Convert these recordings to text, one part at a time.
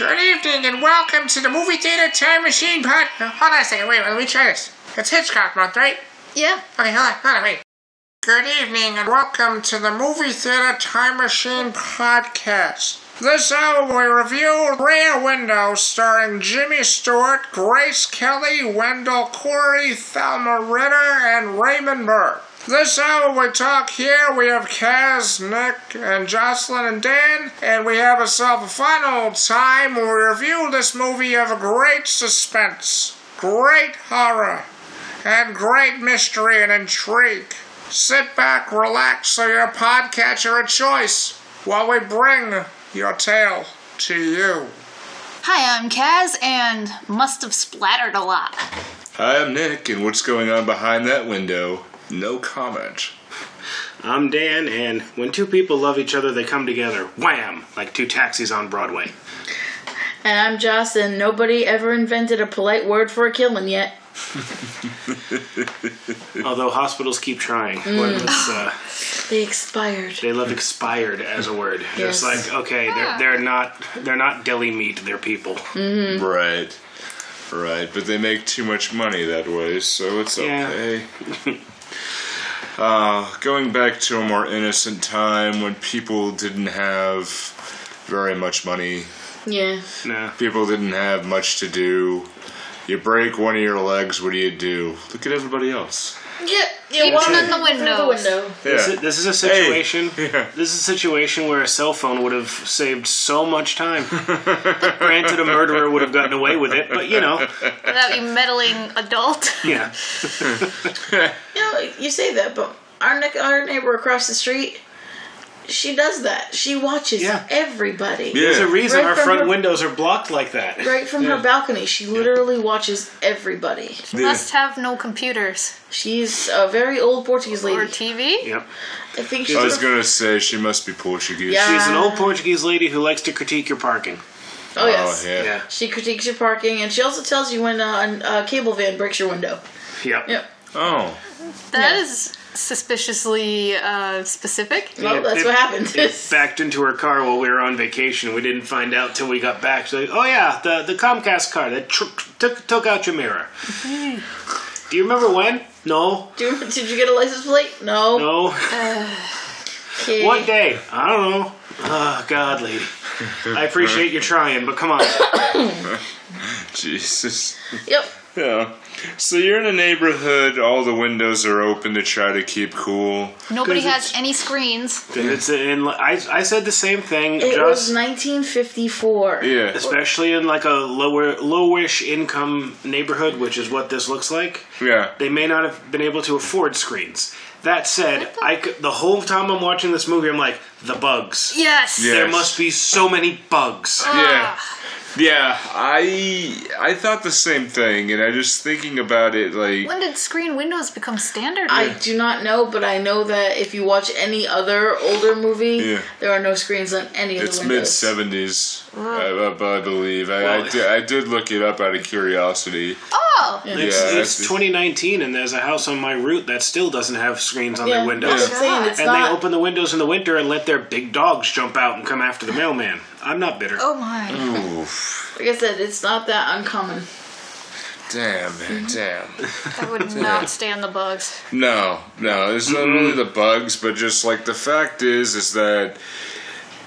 Good evening and welcome to the Movie Theater Time Machine Pod. Hold on a second, wait, let me try this. It's Hitchcock month, right? Yeah. Okay, hold on, hold on, wait. Good evening and welcome to the Movie Theater Time Machine Podcast. This hour we review Rear Window starring Jimmy Stewart, Grace Kelly, Wendell Corey, Thelma Ritter, and Raymond Burr. This hour we talk here, we have Kaz, Nick, and Jocelyn and Dan, and we have ourselves a fun old time when we review this movie of great suspense, great horror, and great mystery and intrigue. Sit back, relax, so your podcatcher of choice while we bring your tale to you. Hi, I'm Kaz, and must have splattered a lot. Hi, I'm Nick, and what's going on behind that window? No comment. I'm Dan, and when two people love each other, they come together. Wham! Like two taxis on Broadway. And I'm Joss, and nobody ever invented a polite word for a killing yet. Although hospitals keep trying. What mm. was, uh, They expired. they love expired as a word. Yes. Just like okay, they're, ah. they're not they're not deli meat. They're people. Mm-hmm. Right. Right, but they make too much money that way, so it's Yeah. okay. uh, going back to a more innocent time when people didn't have very much money, Yeah. Nah. people didn't have much to do. You break one of your legs, what do you do? Look at everybody else. Yeah. Yeah. Keep one them in the through the windows. window. This, Yeah. is, this is a situation. Yeah. This is a situation where a cell phone would have saved so much time. Granted, a murderer would have gotten away with it, but you know, Without you meddling adult. yeah. You know, you say that, but our ne- our neighbor across the street, she does that. She watches Yeah. everybody. Yeah. There's a reason Right our front her- windows are blocked like that. Right from her balcony, she literally watches everybody. She Must have no computers She's a very old Portuguese lady. or. TV. Yep. I think she's. I was gonna say she must be Portuguese. Yeah. She's an old Portuguese lady who likes to critique your parking. oh yes. Oh, yeah. Yeah. She critiques your parking, and she also tells you when uh, a cable van breaks your window. Yep. Yep. Oh. That Yeah. is suspiciously uh, specific. Well, It- that's it- what happened. It backed into her car while we were on vacation. We didn't find out till we got back. She's like, "Oh yeah, the the Comcast car that tr- took took out your mirror." Do you remember when? No, Do you- did you get a license plate? No. no. Okay. what day? I don't know. Oh God, lady. I appreciate you trying, but come on. Jesus. Yep. Yeah. So you're in a neighborhood, all the windows are open to try to keep cool. Nobody has any screens. It's in. I I said the same thing. It just was 1954. Yeah. especially in like a lower lowish income neighborhood, which is what this looks like. Yeah. they may not have been able to afford screens. That said, I the whole time I'm watching this movie, I'm like, the bugs. Yes. Yeah. There must be so many bugs. Yeah. Ah. Yeah, I I thought the same thing, and I just thinking about it like When did screen windows become standard? I do not know, but I know that if you watch any other older movie, Yeah. there are no screens on any of it's the mid seventies, I, I, I believe. I, Well- I, did, I did look it up out of curiosity. oh. It's, Yeah, it's I 2019, and there's a house on my route that still doesn't have screens on Yeah, their windows. that's what I'm saying. It's And not. they open the windows in the winter and let their big dogs jump out and come after the mailman. I'm not bitter. Oh my. Oof. like I said, it's not that uncommon. Damn, man, mm-hmm. damn. I would not stand the bugs. No, no, it's not mm-hmm. really the bugs, but just like the fact is, is that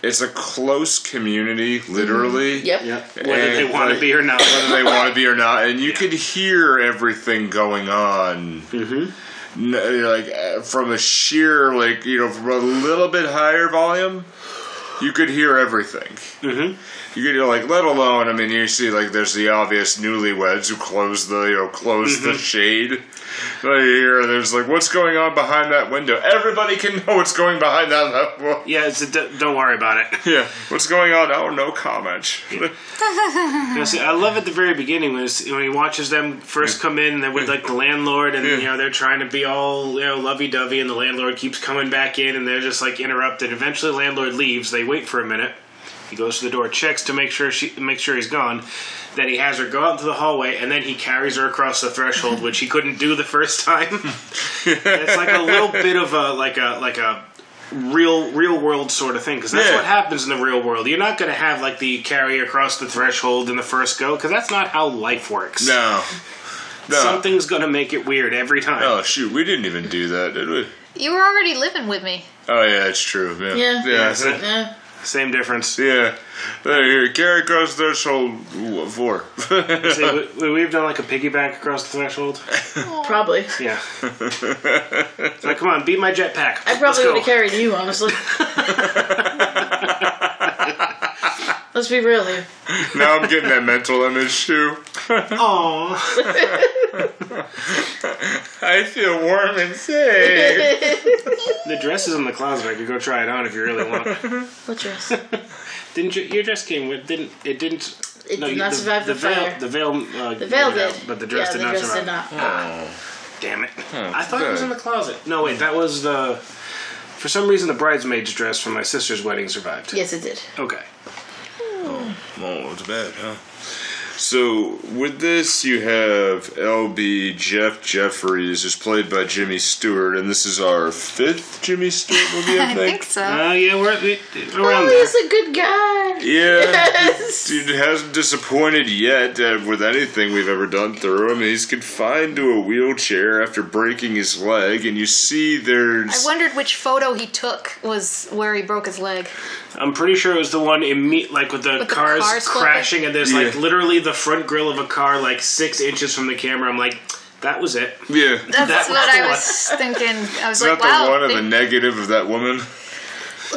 it's a close community, literally. Mm-hmm. Yep. Yeah, whether they And, want to like, be or not. whether they want to be or not, and you could hear everything going on. Mm-hmm. Like uh, from a sheer, like you know, from a little bit higher volume, you could hear everything. Mhm. You could like, let alone, I mean, you see like there's the obvious newlyweds who close the you know close the shade. But here, there's like, what's going on behind that window? Everybody can know what's going behind that. that Yeah, it's a, d- don't worry about it. yeah, what's going on? Oh, no comment. You know, see, I love at the very beginning when, when he watches them first come in and they're with like the landlord and Yeah. you know they're trying to be all you know lovey dovey and the landlord keeps coming back in and they're just like interrupted. Eventually, the landlord leaves. They wait for a minute. He goes to the door, checks to make sure she make sure he's gone. Then he has her go out into the hallway and then he carries her across the threshold, which he couldn't do the first time. it's like a little bit of a like a like a real real world sort of thing because that's Yeah. what happens in the real world. You're not going to have like the carry across the threshold in the first go because that's not how life works. No. No. Something's going to make it weird every time. Oh shoot, we didn't even do that, did we? You were already living with me. Oh yeah, it's true. Yeah. Yeah. Yeah. Yeah. Yeah. Same difference. yeah. There, here, carry across the threshold ooh, four. See, would, would we have done like a piggyback across the threshold? Probably. Yeah. like, come on, beat my jetpack. I probably would have carried you, honestly. Let's be real here. now I'm getting that mental image too. Aw. I feel warm and safe. The dress is in the closet. I could go try it on if you really want. What dress? Didn't you? Your dress came with didn't it? Didn't. It did you- not survive the veil, fire. The veil. Uh, The veil did. out, but the dress yeah, did the not dress survive. did not. Oh. Damn it! I thought it was in the closet. No, wait, that was the. For some reason, the bridesmaid's dress from my sister's wedding survived. Yes, it did. Okay. Oh, it's bad, huh? So with this, you have LB Jeff Jeffries, who's played by Jimmy Stewart, and this is our fifth Jimmy Stewart movie, I I think. think so. Uh, yeah, we're, we around Oh, there. he's a good guy. Yeah, Yes. dude hasn't disappointed yet uh, with anything we've ever done through him. He's confined to a wheelchair after breaking his leg, and you see there's. I wondered which photo he took was where he broke his leg. I'm pretty sure it was the one imme- like with the With the cars car crashing, and there's like literally the front grill of a car like six inches from the camera. I'm like, that was it. yeah. That's That what the I one. was thinking. I was Is like, that wow. the one of the negative of that woman?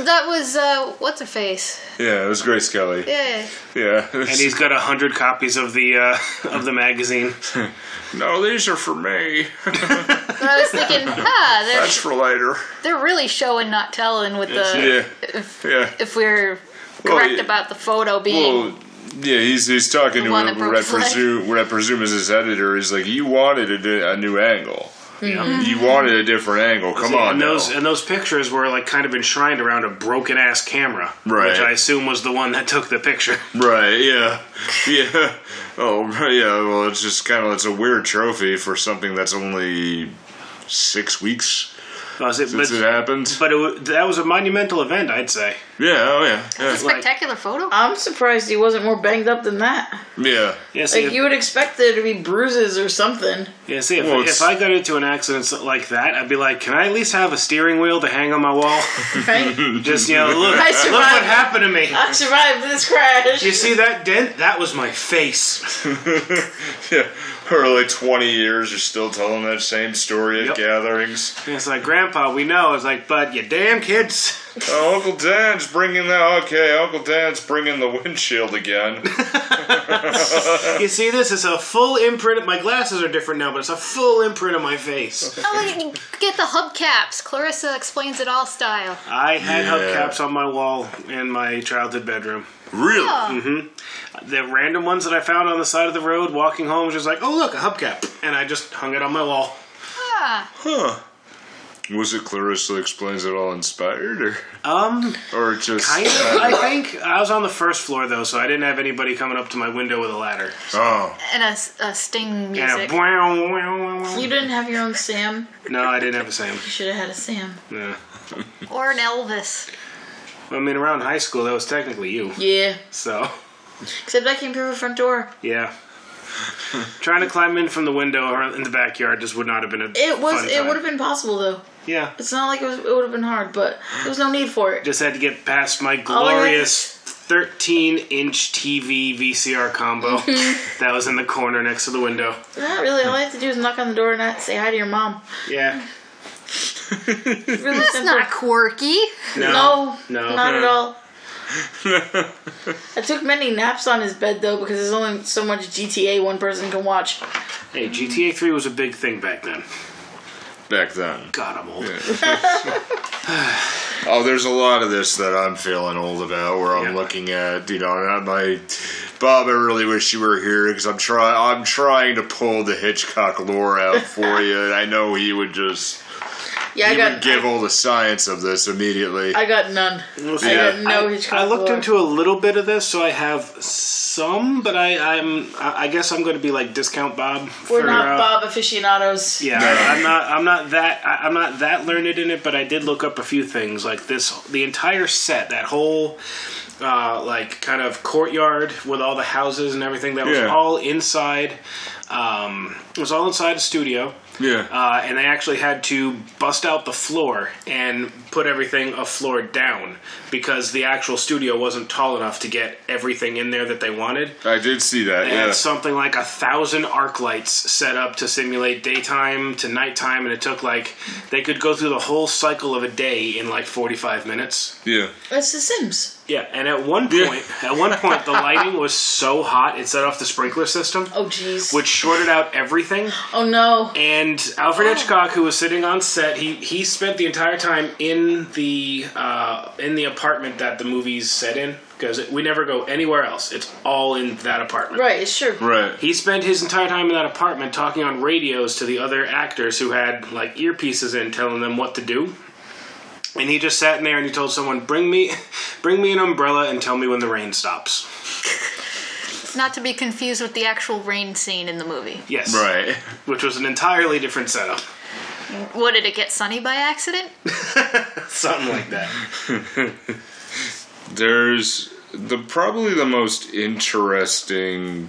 that was uh, what's her face? Yeah, it was Grace Kelly. Yeah. Yeah, And he's got a hundred copies of the uh, of the magazine. no, these are for me. But I was thinking, ah, That's for later. they're really showing not telling with the Yeah, if, yeah. if we're Well, correct yeah. about the photo being. Well, yeah, he's he's talking The to one what I presume what I presume is his editor. He's like, you wanted a, a new angle. Mm-hmm. Yeah. You wanted a different angle. Come on, and those now. and those pictures were like kind of enshrined around a broken ass camera, Right. Which I assume was the one that took the picture. right? Yeah, yeah. Oh, yeah. Well, it's just kind of it's a weird trophy for something that's only six weeks Was it, since but it happened. but it, wa- that was a monumental event, I'd say. Yeah. Oh, yeah. It's a Yeah. like- spectacular photo. I'm surprised he wasn't more banged up than that. yeah. Yeah, see, Like if, you would expect there to be bruises or something. yeah, see, if, Well, if I got into an accident like that, I'd be like, "Can I at least have a steering wheel to hang on my wall?" Right? Just you know, look, I look what happened to me. I survived this crash. You see that dent? That was my face. Yeah. For like twenty years, you're still telling that same story at Yep. gatherings. And it's like, Grandpa, we know. It's like, but you damn kids. Oh, Uncle Dan's bringing the Okay, Uncle Dan's bringing the windshield again. You see this? is a full imprint. My glasses are different now, but it's a full imprint of my face. Oh, look, get the hubcaps. Clarissa explains it all style. I had Yeah. hubcaps on my wall in my childhood bedroom. Really? Oh, The random ones that I found on the side of the road walking home was just like, oh, look, a hubcap. And I just hung it on my wall. ah. Huh. Was it Clarissa explains it all inspired, or Um, or just kind of, I think. I was on the first floor, though, so I didn't have anybody coming up to my window with a ladder. Oh, And a, a sting And music. a wow, wow, wow, wow. You didn't have your own Sam. No, I didn't have a Sam. You should have had a Sam. Yeah. Or an Elvis. I mean, around high school, that was technically you. Yeah. So, Except I came through the front door. yeah. Trying to climb in from the window or in the backyard just would not have been a It was. It would have been possible though. Yeah. It's not like it, was, it would have been hard, but there was no need for it. Just had to get past my had- glorious 13 inch TV VCR combo Mm-hmm. that was in the corner next to the window. Not really. All I have to do is knock on the door and say hi to your mom. Yeah. It's really That's simple. not quirky. No, No. not at all. I took many naps on his bed though because there's only so much GTA one person can watch. Hey, GTA 3 was a big thing back then. back then. God, I'm old. Oh, there's a lot of this that I'm feeling old about. Where I'm Yeah. looking at, you know, not my Bob. I really wish you were here because I'm trying. I'm trying to pull the Hitchcock lore out for you, and I know he would just Yeah, I got would give I, all the science of this immediately. I got none. We'll I got no Hitchcock I looked lore. into a little bit of this, so I have some, but I, I'm I I guess I'm going to be like discount Bob. We're for, not uh, Bob aficionados. Yeah, I, I'm not. I'm not that. I, I'm not that learned in it, but I did look up a few things like this. The entire set, that whole uh, like kind of courtyard with all the houses and everything, that was Yeah. all inside. Um, it was all inside a studio. Yeah. Uh, and they actually had to bust out the floor and put everything a floor down because the actual studio wasn't tall enough to get everything in there that they wanted. I did see that. They Yeah. had something like a thousand arc lights set up to simulate daytime to nighttime, and it took like they could go through the whole cycle of a day in like forty-five minutes. Yeah. It's The Sims. Yeah, and at one point, at one point, the lighting was so hot it set off the sprinkler system, Oh jeez. which shorted out everything. Oh no. And Alfred Hitchcock, who was sitting on set, he he spent the entire time in the uh, in the apartment that the movie's set in because we never go anywhere else. It's all in that apartment. Right. It's sure. Right. He spent his entire time in that apartment talking on radios to the other actors who had like earpieces in, telling them what to do. And he just sat in there and he told someone, "Bring me, bring me an umbrella and tell me when the rain stops." Not to be confused with the actual rain scene in the movie. Yes, Right. Which was an entirely different setup, What did it get sunny by accident? something like that. There's the probably the most interesting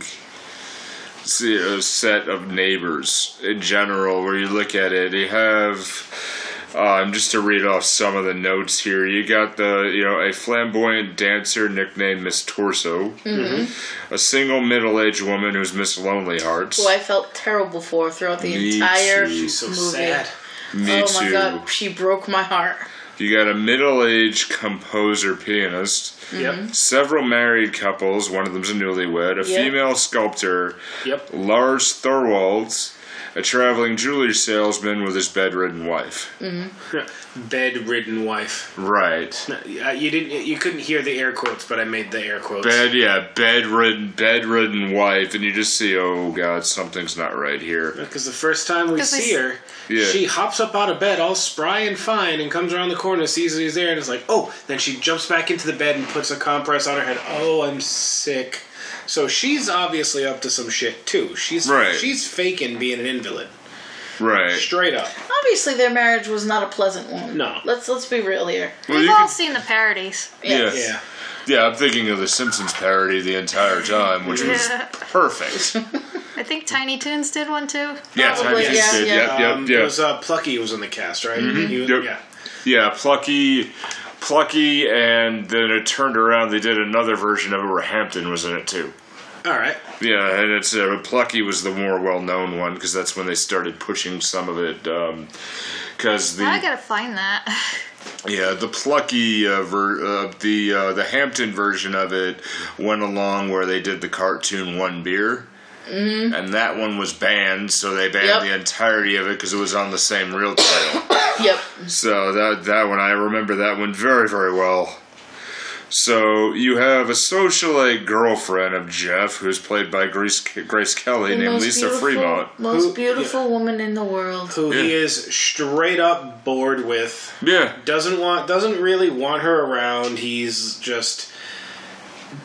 se- uh, set of neighbors in general. Where you look at it, you have. Um, just to read off some of the notes here, you got the you know a flamboyant dancer nicknamed Miss Torso, Mm-hmm. a single middle-aged woman who's Miss Lonely Hearts. Who I felt terrible for throughout the Me entire too. She's so movie. sad. Me oh too. my god, she broke my heart. You got a middle-aged composer pianist, Mm-hmm. Yep. several married couples. One of them's a newlywed. A Yep. female sculptor, Yep. Lars Thorwalds, a traveling jewelry salesman with his bedridden wife. Bedridden wife. Right. No, uh, You didn't. You couldn't hear the air quotes, but I made the air quotes. Bed, yeah, bedridden, bedridden wife, and you just see, oh god, something's not right here. Because the first time we see s- her, Yeah. she hops up out of bed all spry and fine and comes around the corner, sees that he's there, and is like, oh. Then she jumps back into the bed and puts a compress on her head. Oh, I'm sick. So she's obviously up to some shit too. She's Right. she's faking being an invalid, Right. straight up. Obviously, their marriage was not a pleasant one. No. Let's let's be real here. Well, We've all could- seen the parodies. Yeah. Yeah. Yeah, I'm thinking of the Simpsons parody the entire time, which was perfect. I think Tiny Toons did one too. Yeah, Probably, Tiny yeah, did. yeah. Yep, yep, Um, yep. It was uh, Plucky was in the cast, right? He was- Yep. Yeah. Yeah, Plucky, Plucky, and then it turned around. They did another version of it where Hamton was in it too. All right. Yeah, and it's uh, Plucky was the more well-known one because that's when they started pushing some of it. Because the I gotta find that. yeah the Plucky uh, ver- uh, the uh, the Hamton version of it went along where they did the cartoon One Beer. Mm-hmm. And that one was banned, so they banned Yep. the entirety of it because it was on the same reel title. Yep. So that that one I remember that one very very well. So you have a socialite girlfriend of Jeff, who's played by Grace Grace Kelly, The named Lisa Fremont. Most Who- beautiful woman in the world. Who he is straight up bored with. Yeah, doesn't want doesn't really want her around. He's just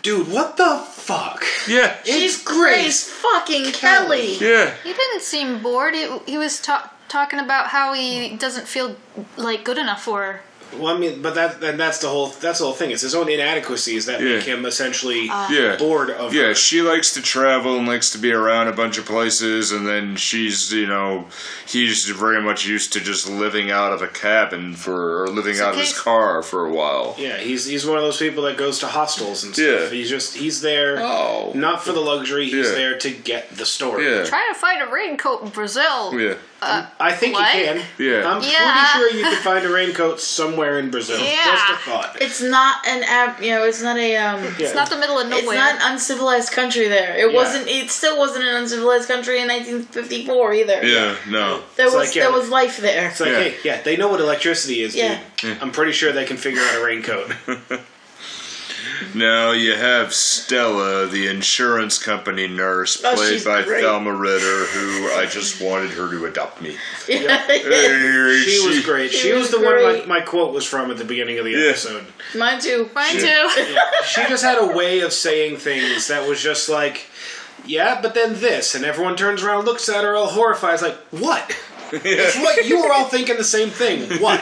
dude, what the fuck? yeah, She's Grace fucking Kelly. yeah. He didn't seem bored. It, he was ta- talking about how he doesn't feel like good enough for her. Well, I mean, but that and that's the whole that's the whole thing. It's his own inadequacies that Yeah. make him essentially uh, Yeah. bored of Yeah, her. she likes to travel and likes to be around a bunch of places, and then she's, you know, he's very much used to just living out of a cabin for, or living out of his case- car for a while. Yeah, he's he's one of those people that goes to hostels and stuff. Yeah. He's just he's there Oh. not for the luxury. He's Yeah. there to get the story. Yeah, Trying to find a raincoat in Brazil. yeah, I think What? you can. Yeah. I'm Yeah. pretty sure you can find a raincoat somewhere in Brazil. Yeah. Just a thought. It's not an ab. You know, it's not a um. It's not the middle of nowhere. It's not an uncivilized country there. It Yeah. wasn't. It still wasn't an uncivilized country in 1954 either. yeah, no. There It's was like, yeah, there was life there. It's like, Yeah. hey, yeah, they know what electricity is, Yeah. dude. I'm pretty sure they can figure out a raincoat. Now you have Stella, the insurance company nurse, Oh, played she's by great. Thelma Ritter, who I just wanted her to adopt me. Yeah. She was great. She, She was, was the one my, my quote was from at the beginning of the Yeah. episode. Mine too. Mine too. She just had a way of saying things that was just like, yeah, but then this, and everyone turns around, and looks at her, all horrified. It's like, what? It's what you were all thinking the same thing. What?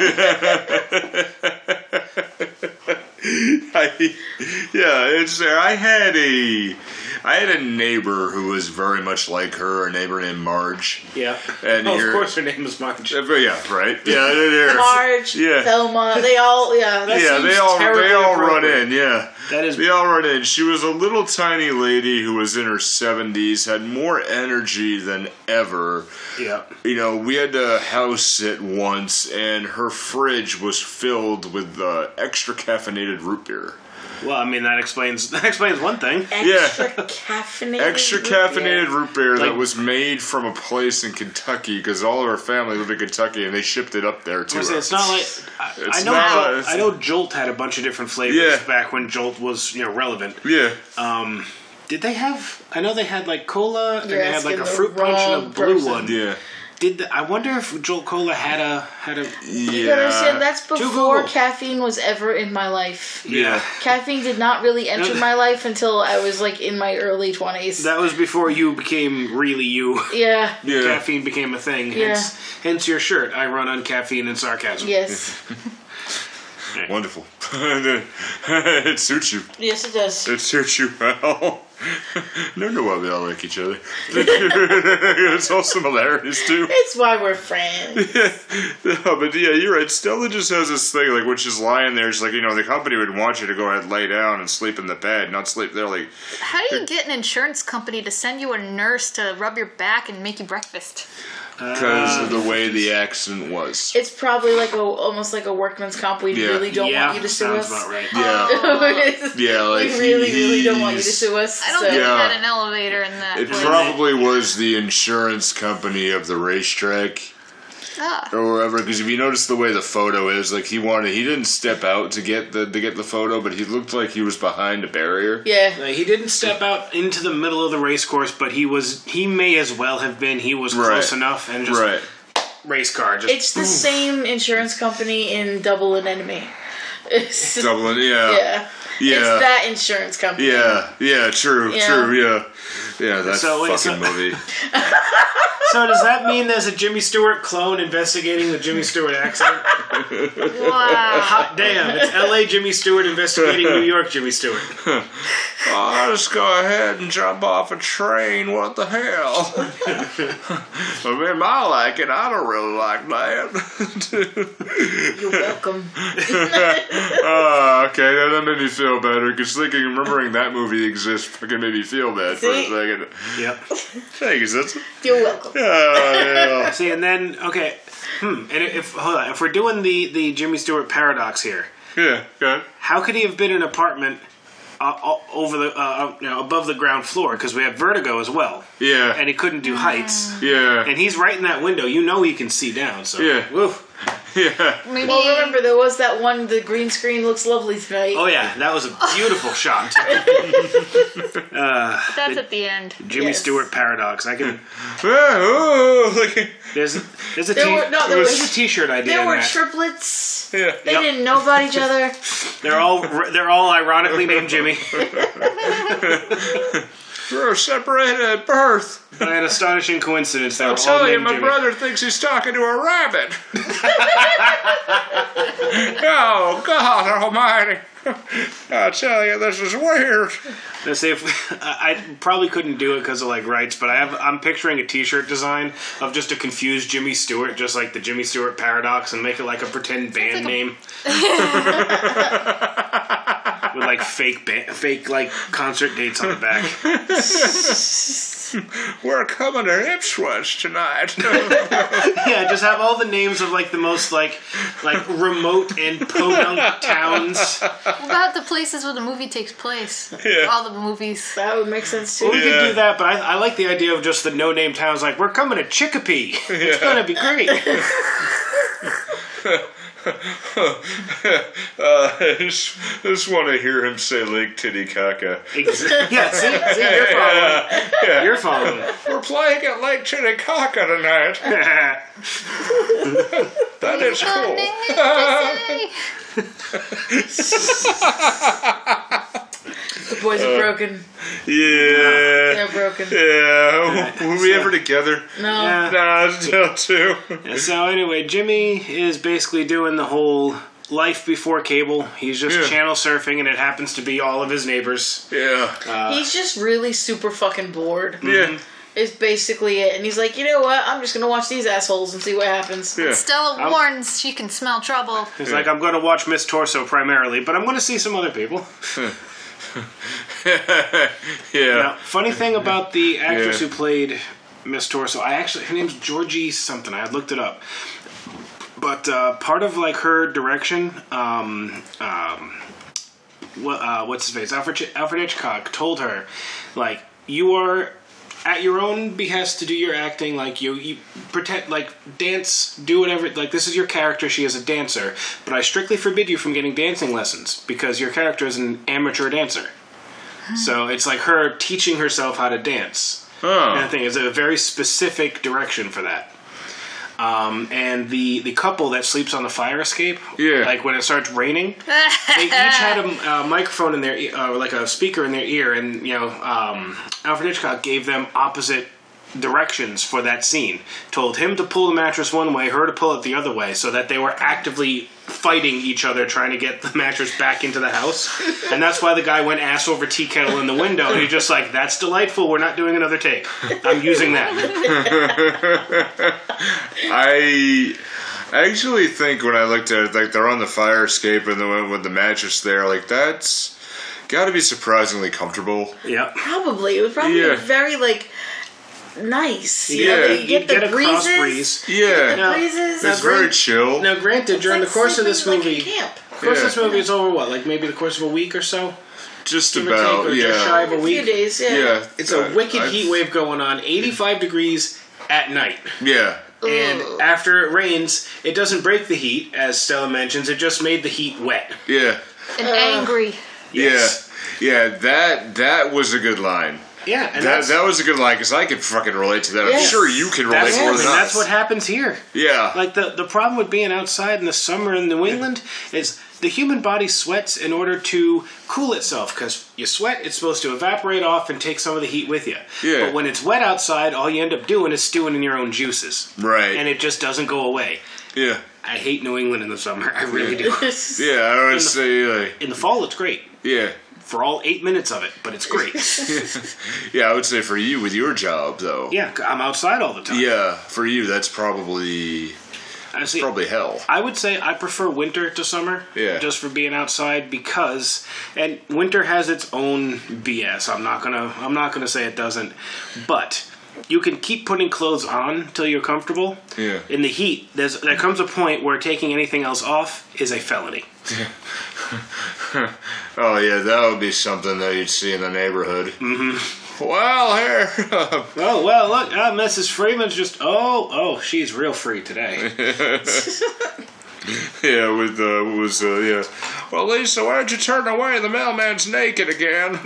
I, yeah, it's. there. I had a, I had a neighbor who was very much like her. A neighbor named Marge. Yeah. And oh, of course, her name is Marge. Uh, but yeah, right. Yeah, there. Marge, Yeah. Thelma, they all, yeah. That yeah, seems they all they all run in. Yeah, That is- they all run in. She was a little tiny lady who was in her seventies, had more energy than ever. Yeah. You know, we had to house sit once, and her fridge was filled with uh, extra caffeinated root beer. Well, I mean that explains that explains one thing. Extra caffeinated. Extra root beer. caffeinated root beer that was made from a place in Kentucky because all of our family lived in Kentucky and they shipped it up there to I us. was saying, it's not like I, It's I know. not- Jolt, it's- I know Jolt had a bunch of different flavors Yeah. back when Jolt was you know relevant. yeah. Um, did they have? I know they had like cola and You're they had like asking a fruit punch and a blue person. one. Yeah. Did the, I wonder if Jolt Cola had a had a? You gotta understand, that's before caffeine was ever in my life. Yeah. Caffeine did not really enter my life until I was like in my early 20s. That was before you became really you. yeah. Yeah. Caffeine became a thing. Yeah. Hence, hence your shirt. I run on caffeine and sarcasm. Yes. Wonderful. it suits you. yes, it does. It suits you well. no, no, why we all like each other. It's all similarities too. It's why we're friends. no, but yeah, you're right. Stella just has this thing, like when she's lying there, it's like you know the company would want you to go ahead, lay down, and sleep in the bed, not sleep there. Like, How do you get an insurance company to send you a nurse to rub your back and make you breakfast? Because of the ah. way the accident was. It's probably like a almost like a workman's comp. We Yeah. really don't yeah, want you to sue sounds us. about right. Yeah, yeah, like we really, he- really don't want you to he's- sue us. I don't so. think Yeah. we had an elevator in that. It place. probably was the insurance company of the racetrack. Ah. or wherever. Because if you notice the way the photo is, like he wanted, he didn't step out to get the to get the photo, but he looked like he was behind a barrier. Yeah. Like, he didn't step out into the middle of the race course, but he was. He may as well have been. He was Right. close enough, and just Right. race car. Just It's the same insurance company in Double Indemnity. It's, Dublin. Yeah. yeah. Yeah. It's that insurance company. Yeah. Yeah. True. Yeah. True. Yeah. Yeah. That So, fucking so- movie. So does that mean there's a Jimmy Stewart clone investigating the Jimmy Stewart accident? Wow. Hot damn! It's L.A. Jimmy Stewart investigating New York Jimmy Stewart. I'll just go ahead and jump off a train. What the hell? I mean, I like it. I don't really like that. You're welcome. Ah, okay, that, that made me feel better. Because thinking, remembering that movie exists, fucking made me feel bad for a second. Yep. Thanks. That's You're welcome. Yeah. See, and then okay, hmm. And if hold on, if we're doing the the Jimmy Stewart paradox here, Yeah. Good. how could he have been in an apartment uh, over the uh, you know above the ground floor? Because we have vertigo as well, Yeah. and he couldn't do heights. yeah. And he's right in that window. You know he can see down. So Yeah. Woof. yeah. Maybe. Well, remember there was that one. The green screen looks lovely tonight. Oh yeah, that was a beautiful shot. uh, that's at the end. Jimmy Yes. Stewart paradox. I can. Look. There's there's a There t- were- no, there there's was- a t-shirt idea. There in were that. triplets. Yeah. They Yep. didn't know about each other. They're all they're all ironically named Jimmy. We were separated at birth. By an astonishing coincidence, they were I'll all tell you, my Jimmy. brother thinks he's talking to a rabbit. oh, God almighty. I tell you, this is weird. Let's see if I I probably couldn't do it because of like rights, but I have I'm picturing a T-shirt design of just a confused Jimmy Stewart, just like the Jimmy Stewart paradox, and make it like a pretend band name with like fake ba- fake like concert dates on the back. We're coming to Ipswich tonight. yeah, just have all the names of like the most like like remote and podunk towns. What about the places where the movie takes place? Yeah. All the movies. That would make sense Well, too. we could do that, but I, I like the idea of just the no-name towns. Like we're coming to Chicopee. It's gonna be great. uh, I just, just want to hear him say Lake Titicaca. Ex- yeah, see, see, you're following. You're following. We're playing at Lake Titicaca tonight. That is cool. The boys are broken. Yeah. They're broken. Yeah. Were we ever together? No. Yeah. Nah, still too. So anyway, Jimmy is basically doing the whole life before cable. He's just Yeah. channel surfing, and it happens to be all of his neighbors. Yeah. Uh, he's just really super fucking bored. yeah. Mm-hmm. Is basically it. And he's like, you know what? I'm just gonna watch these assholes and see what happens. Yeah. Stella warns she can smell trouble. He's Yeah. like, I'm going to watch Miss Torso primarily, but I'm going to see some other people. yeah. Now, funny thing about the actress Yeah. who played Miss Torso, I actually her name's Georgie something. I had looked it up, but uh, part of like her direction, um, um, what uh, what's his face? Alfred Alfred Hitchcock told her, like, you are at your own behest to do your acting. Like you, you pretend like dance, do whatever. Like this is your character. She is a dancer, but I strictly forbid you from getting dancing lessons because your character is an amateur dancer. So it's like her teaching herself how to dance. oh. And I think it's a very specific direction for that. Um, and the the couple that sleeps on the fire escape, Yeah. like when it starts raining, they each had a uh, microphone in their ear, uh, like a speaker in their ear, and you know, um, Alfred Hitchcock gave them opposite directions for that scene. Told him to pull the mattress one way, her to pull it the other way, so that they were actively fighting each other, trying to get the mattress back into the house. And that's why the guy went ass over tea kettle in the window. And he's just like, "That's delightful. We're not doing another take. I'm using that." I actually think when I looked at it, like they're on the fire escape and then with the mattress there, like that's got to be surprisingly comfortable. Yeah, Probably. It would probably Yeah. be very like nice. You Yeah. know, you You'd get the get a cross breezes. breeze. Yeah, Now- breezes. it's very chill. Now, granted, during It's the course of this movie, like in camp. course of Yeah. this movie is over what, like maybe the course of a week or so, Just give or about, take, or just shy yeah, of a A few days, yeah. yeah. It's a Uh, wicked I've- heat wave going on, 85 degrees at night. Yeah, And Ugh. after it rains, it doesn't break the heat, as Stella mentions. It just made the heat wet. yeah, and angry. Yes. yeah, yeah. That that was a good line. Yeah, and That that was a good line because I could fucking relate to that. I'm Yes. sure you can relate that's, more than that's what happens here. yeah, Like the the problem with being outside in the summer in New England is the human body sweats in order to cool itself because you sweat, it's supposed to evaporate off and take some of the heat with you. Yeah. But when it's wet outside, all you end up doing is stewing in your own juices, right. and it just doesn't go away. yeah, I hate New England in the summer. I really do. yeah. I would the- say like In the fall, it's great yeah. For all eight minutes of it, but it's great. Yeah, I would say for you with your job though. yeah, I'm outside all the time. Yeah, for you that's probably I see. probably hell. I would say I prefer winter to summer. Yeah. Just for being outside because and winter has its own BS. I'm not gonna I'm not gonna say it doesn't. But you can keep putting clothes on till you're comfortable. Yeah. In the heat, there's there comes a point where taking anything else off is a felony. Oh yeah, that would be something that you'd see in the neighborhood. Mm-hmm. Well, here. Oh well, look, uh, Mrs. Freeman's just oh oh she's real free today. yeah, with uh, was uh, yeah. Well, Lisa, why'd you turn away? The mailman's naked again.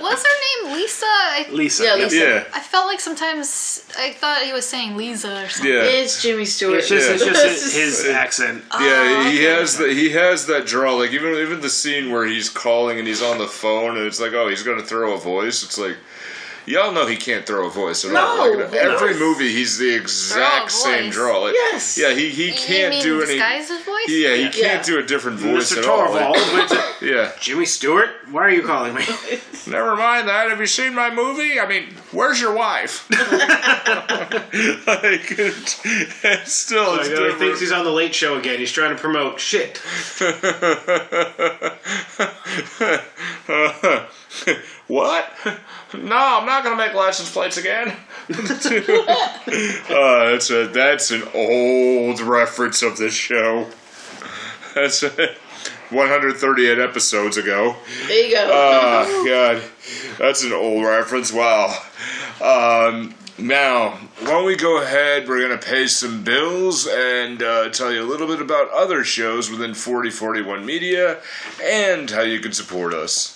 What's her name? Lisa? I, Lisa. Yeah. Lisa. Yeah, I felt like sometimes I thought he was saying Lisa or something. yeah. It's Jimmy Stewart. It's just, Yeah. it's just his, his accent. Yeah, Oh, he okay. has the he has that draw. Like even even the scene where he's calling and he's on the phone and it's like, oh, he's gonna throw a voice. It's like, y'all know he can't throw a voice at all. No, Like, in every knows. movie, he's the exact Throw same voice. draw. Like, Yes. Yeah, he he can't mean do any. disguise his voice? Yeah, he Yeah. can't Yeah. do a different voice Mr. at all. Torvald, Like, yeah, Jimmy Stewart, why are you calling me? Never mind that. Have you seen my movie? I mean, where's your wife? like it, it's still Like, it's uh, he thinks he's on the Late Show again. He's trying to promote shit. What? No, I'm not going to make license plates again. Uh, that's a that's an old reference of this show. That's uh, 138 episodes ago. There you go. Oh God, that's an old reference. Wow. Um, Now, why don't we go ahead? We're going to pay some bills and uh, tell you a little bit about other shows within 4041 Media and how you can support us.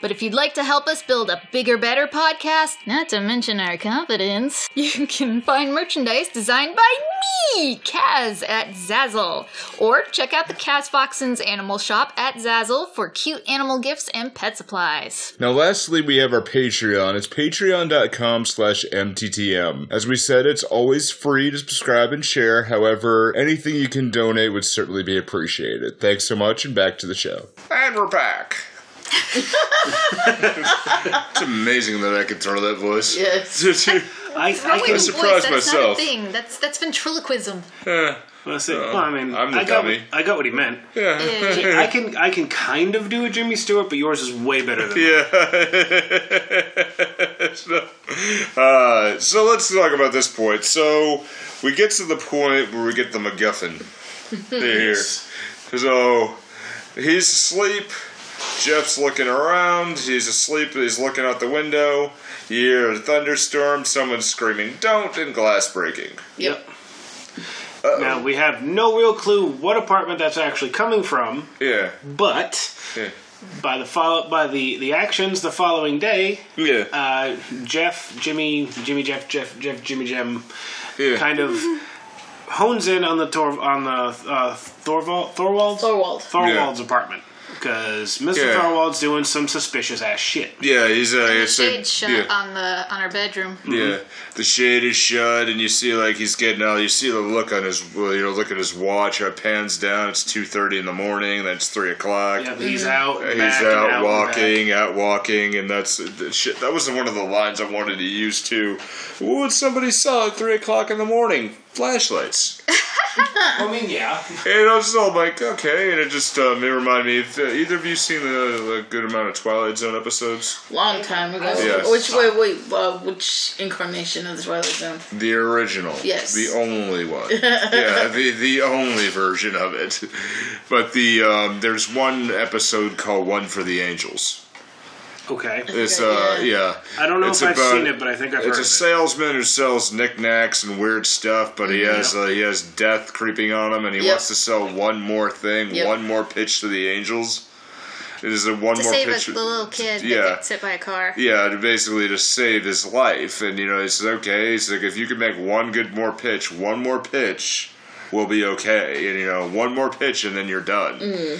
But if you'd like to help us build a bigger, better podcast, not to mention our confidence, you can find merchandise designed by me, Kaz, at Zazzle. Or check out the Kaz Foxen's Animal Shop at Zazzle for cute animal gifts and pet supplies. Now, lastly, we have our Patreon. It's patreon.com slash MTTM. As we said, it's always free to subscribe and share. However, anything you can donate would certainly be appreciated. Thanks so much, and back to the show. And we're back. It's amazing that I can throw that voice. Yes. I, I Throwing can a surprised voice, that's myself. not a thing. That's that's ventriloquism. Eh, well, say, well, I mean, I'm the I got, dummy. I got what he meant. yeah. Eh. I can I can kind of do a Jimmy Stewart, but yours is way better than mine. Yeah. so, uh, so let's talk about this point. So we get to the point where we get the MacGuffin here. So he's asleep. Jeff's looking around. He's asleep. He's looking out the window. You hear a thunderstorm. Someone's screaming, "Don't!" and glass breaking. Yep. Now we have no real clue what apartment that's actually coming from, Yeah. but Yeah. by the follow by the the actions the following day, Yeah. uh, Jeff, Jimmy, Jimmy, Jeff, Jeff, Jeff, Jimmy, Jem, yeah. kind of hones in on the Tor on the uh, Thorvald Thorwald's Thorwald. Thorwald's apartment because Mr. Yeah. Thorwald's doing some suspicious ass shit. yeah. He's uh, The it's a- shade shut yeah. on the on our bedroom. Yeah, the shade is shut, and you see like he's getting out. You see the look on his, you know, look at his watch. It pans down. It's two thirty in the morning. Then it's three o'clock. Yeah, he's out. He's back, and out, and walking, out walking, and that's that shit. That was one of the lines I wanted to use too. What would somebody sell at three o'clock in the morning? Flashlights. I mean, yeah. And I was all like, okay, and it just um, it reminded me. Of, uh, either of you seen the, the good amount of Twilight Zone episodes? Long time ago. Yes. Which wait wait uh, which incarnation of the Twilight Zone? The original. Yes. The only one. yeah, the the only version of it. But the um, there's one episode called One for the Angels. Okay. It's uh yeah. I don't know It's if I've about- seen it, but I think I've It's heard a of it. salesman who sells knickknacks and weird stuff, but he has Yep. uh, he has death creeping on him, and he Yep. wants to sell one more thing, Yep. one more pitch to the angels. It is a one To more save pitch. us, the little kid Yeah. that gets hit by a car. Yeah, to basically to save his life, and you know, he says, okay, he's like, if you can make one good more pitch, one more pitch, we'll be okay, and you know, one more pitch, and then you're done. Mm.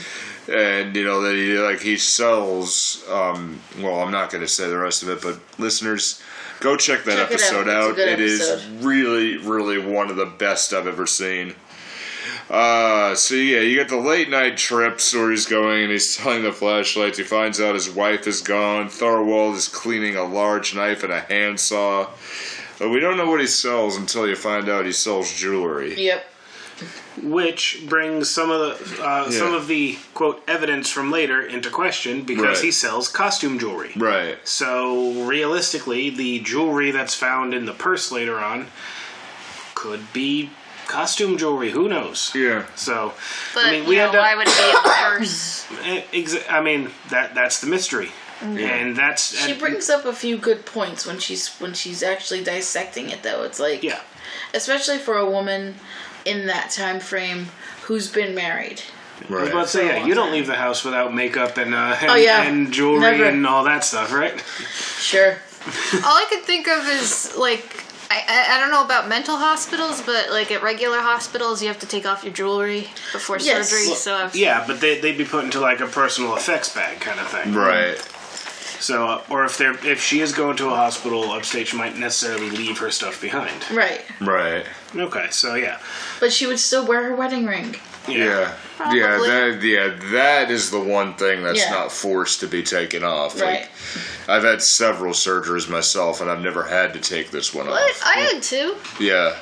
And you know that he like he sells. Um, well, I'm not going to say the rest of it, but listeners, go check that Check it out. episode out. It is episode. really, really one of the best I've ever seen. Uh, so yeah, you get the late night trips where he's going and he's selling the flashlights. He finds out his wife is gone. Thorwald is cleaning a large knife and a handsaw. But we don't know what he sells until you find out he sells jewelry. Yep. Which brings some of the uh, some of the quote evidence from later into question because Right. he sells costume jewelry. Right. So realistically, the jewelry that's found in the purse later on could be costume jewelry. Who knows? Yeah. So, But I mean, we you know, end up. why would it be in the purse? Eh, exa- I mean, that that's the mystery, and that's She and- brings up a few good points when she's when she's actually dissecting it though. It's like yeah. especially for a woman in that time frame who's been married. Right. I was about to say, yeah, you don't leave the house without makeup and uh, and, Oh, yeah. and jewelry Never. and all that stuff, right? Sure. All I could think of is like I, I I don't know about mental hospitals, but like at regular hospitals, you have to take off your jewelry before Yes. surgery. Well, so I've, Yeah, but they they'd be put into like a personal effects bag kind of thing. Right. So, uh, or if they're if she is going to a hospital upstate, she might necessarily leave her stuff behind. Right. Right. Okay, so yeah, But she would still wear her wedding ring. Yeah. Probably. Yeah, that yeah, that is the one thing that's Yeah. not forced to be taken off. Right. Like I've had several surgeries myself and I've never had to take this one What? off. I had two. Yeah.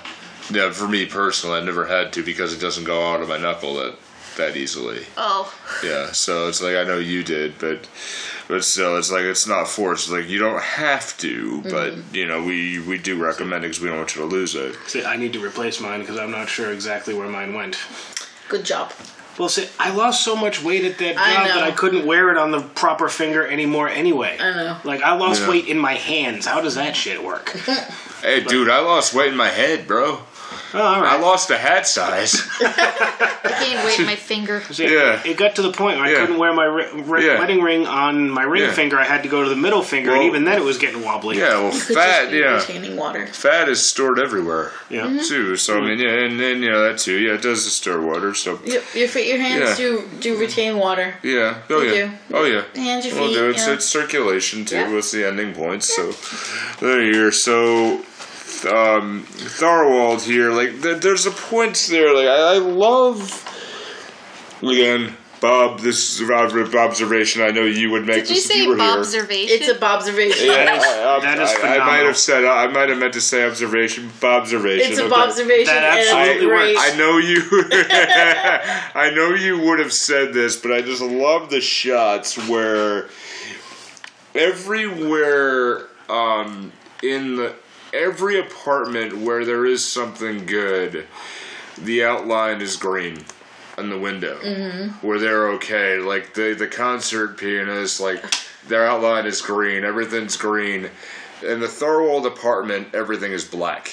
Yeah, for me personally, I never had to because it doesn't go out of my knuckle that that easily. Oh. Yeah, so it's like I know you did, but but still, it's like it's not forced. Like you don't have to, but mm-hmm. you know we we do recommend it because we don't want you to lose it. See, I need to replace mine because I'm not sure exactly where mine went. Good job. Well, see, I lost so much weight at that job I that I couldn't wear it on the proper finger anymore anyway. I know. Like, I lost Yeah. weight in my hands. How does that shit work? Hey, dude, I lost weight in my head, bro. Oh, all I lost a hat size. I gained weight in my finger. See, Yeah. It got to the point where I Yeah. couldn't wear my ri- ri- Yeah. wedding ring on my ring Yeah. finger. I had to go to the middle finger, and Well- even then it was getting wobbly. yeah, well, You could fat, be yeah. retaining water. Fat is stored everywhere Yeah. Mm-hmm. too. So I mean, yeah, and then you know that too. Yeah, it does store water. So Your, your feet, your hands Yeah. do do retain water. yeah, oh They yeah, do. oh yeah. Hands, your Well, feet. do it's, you know. it's circulation too. Yeah. What's the ending points? So there you are. So um, Thorwald here, like th- there's a point there. Like I, I love again. Bob, this is an observation I know you would make. Did you this if say you observation? it's a observation. Yeah, That is- I, I, that is I, I might have said I might have meant to say observation. Observation. It's a okay. observation. That absolutely great. works. I know you. I know you would have said this, but I just love the shots where everywhere um, in the every apartment where there is something good, the outline is green on the window Mm-hmm. where they're okay. Like the the concert pianist, like their outline is green, everything's green. In the Thorwald apartment, everything is black.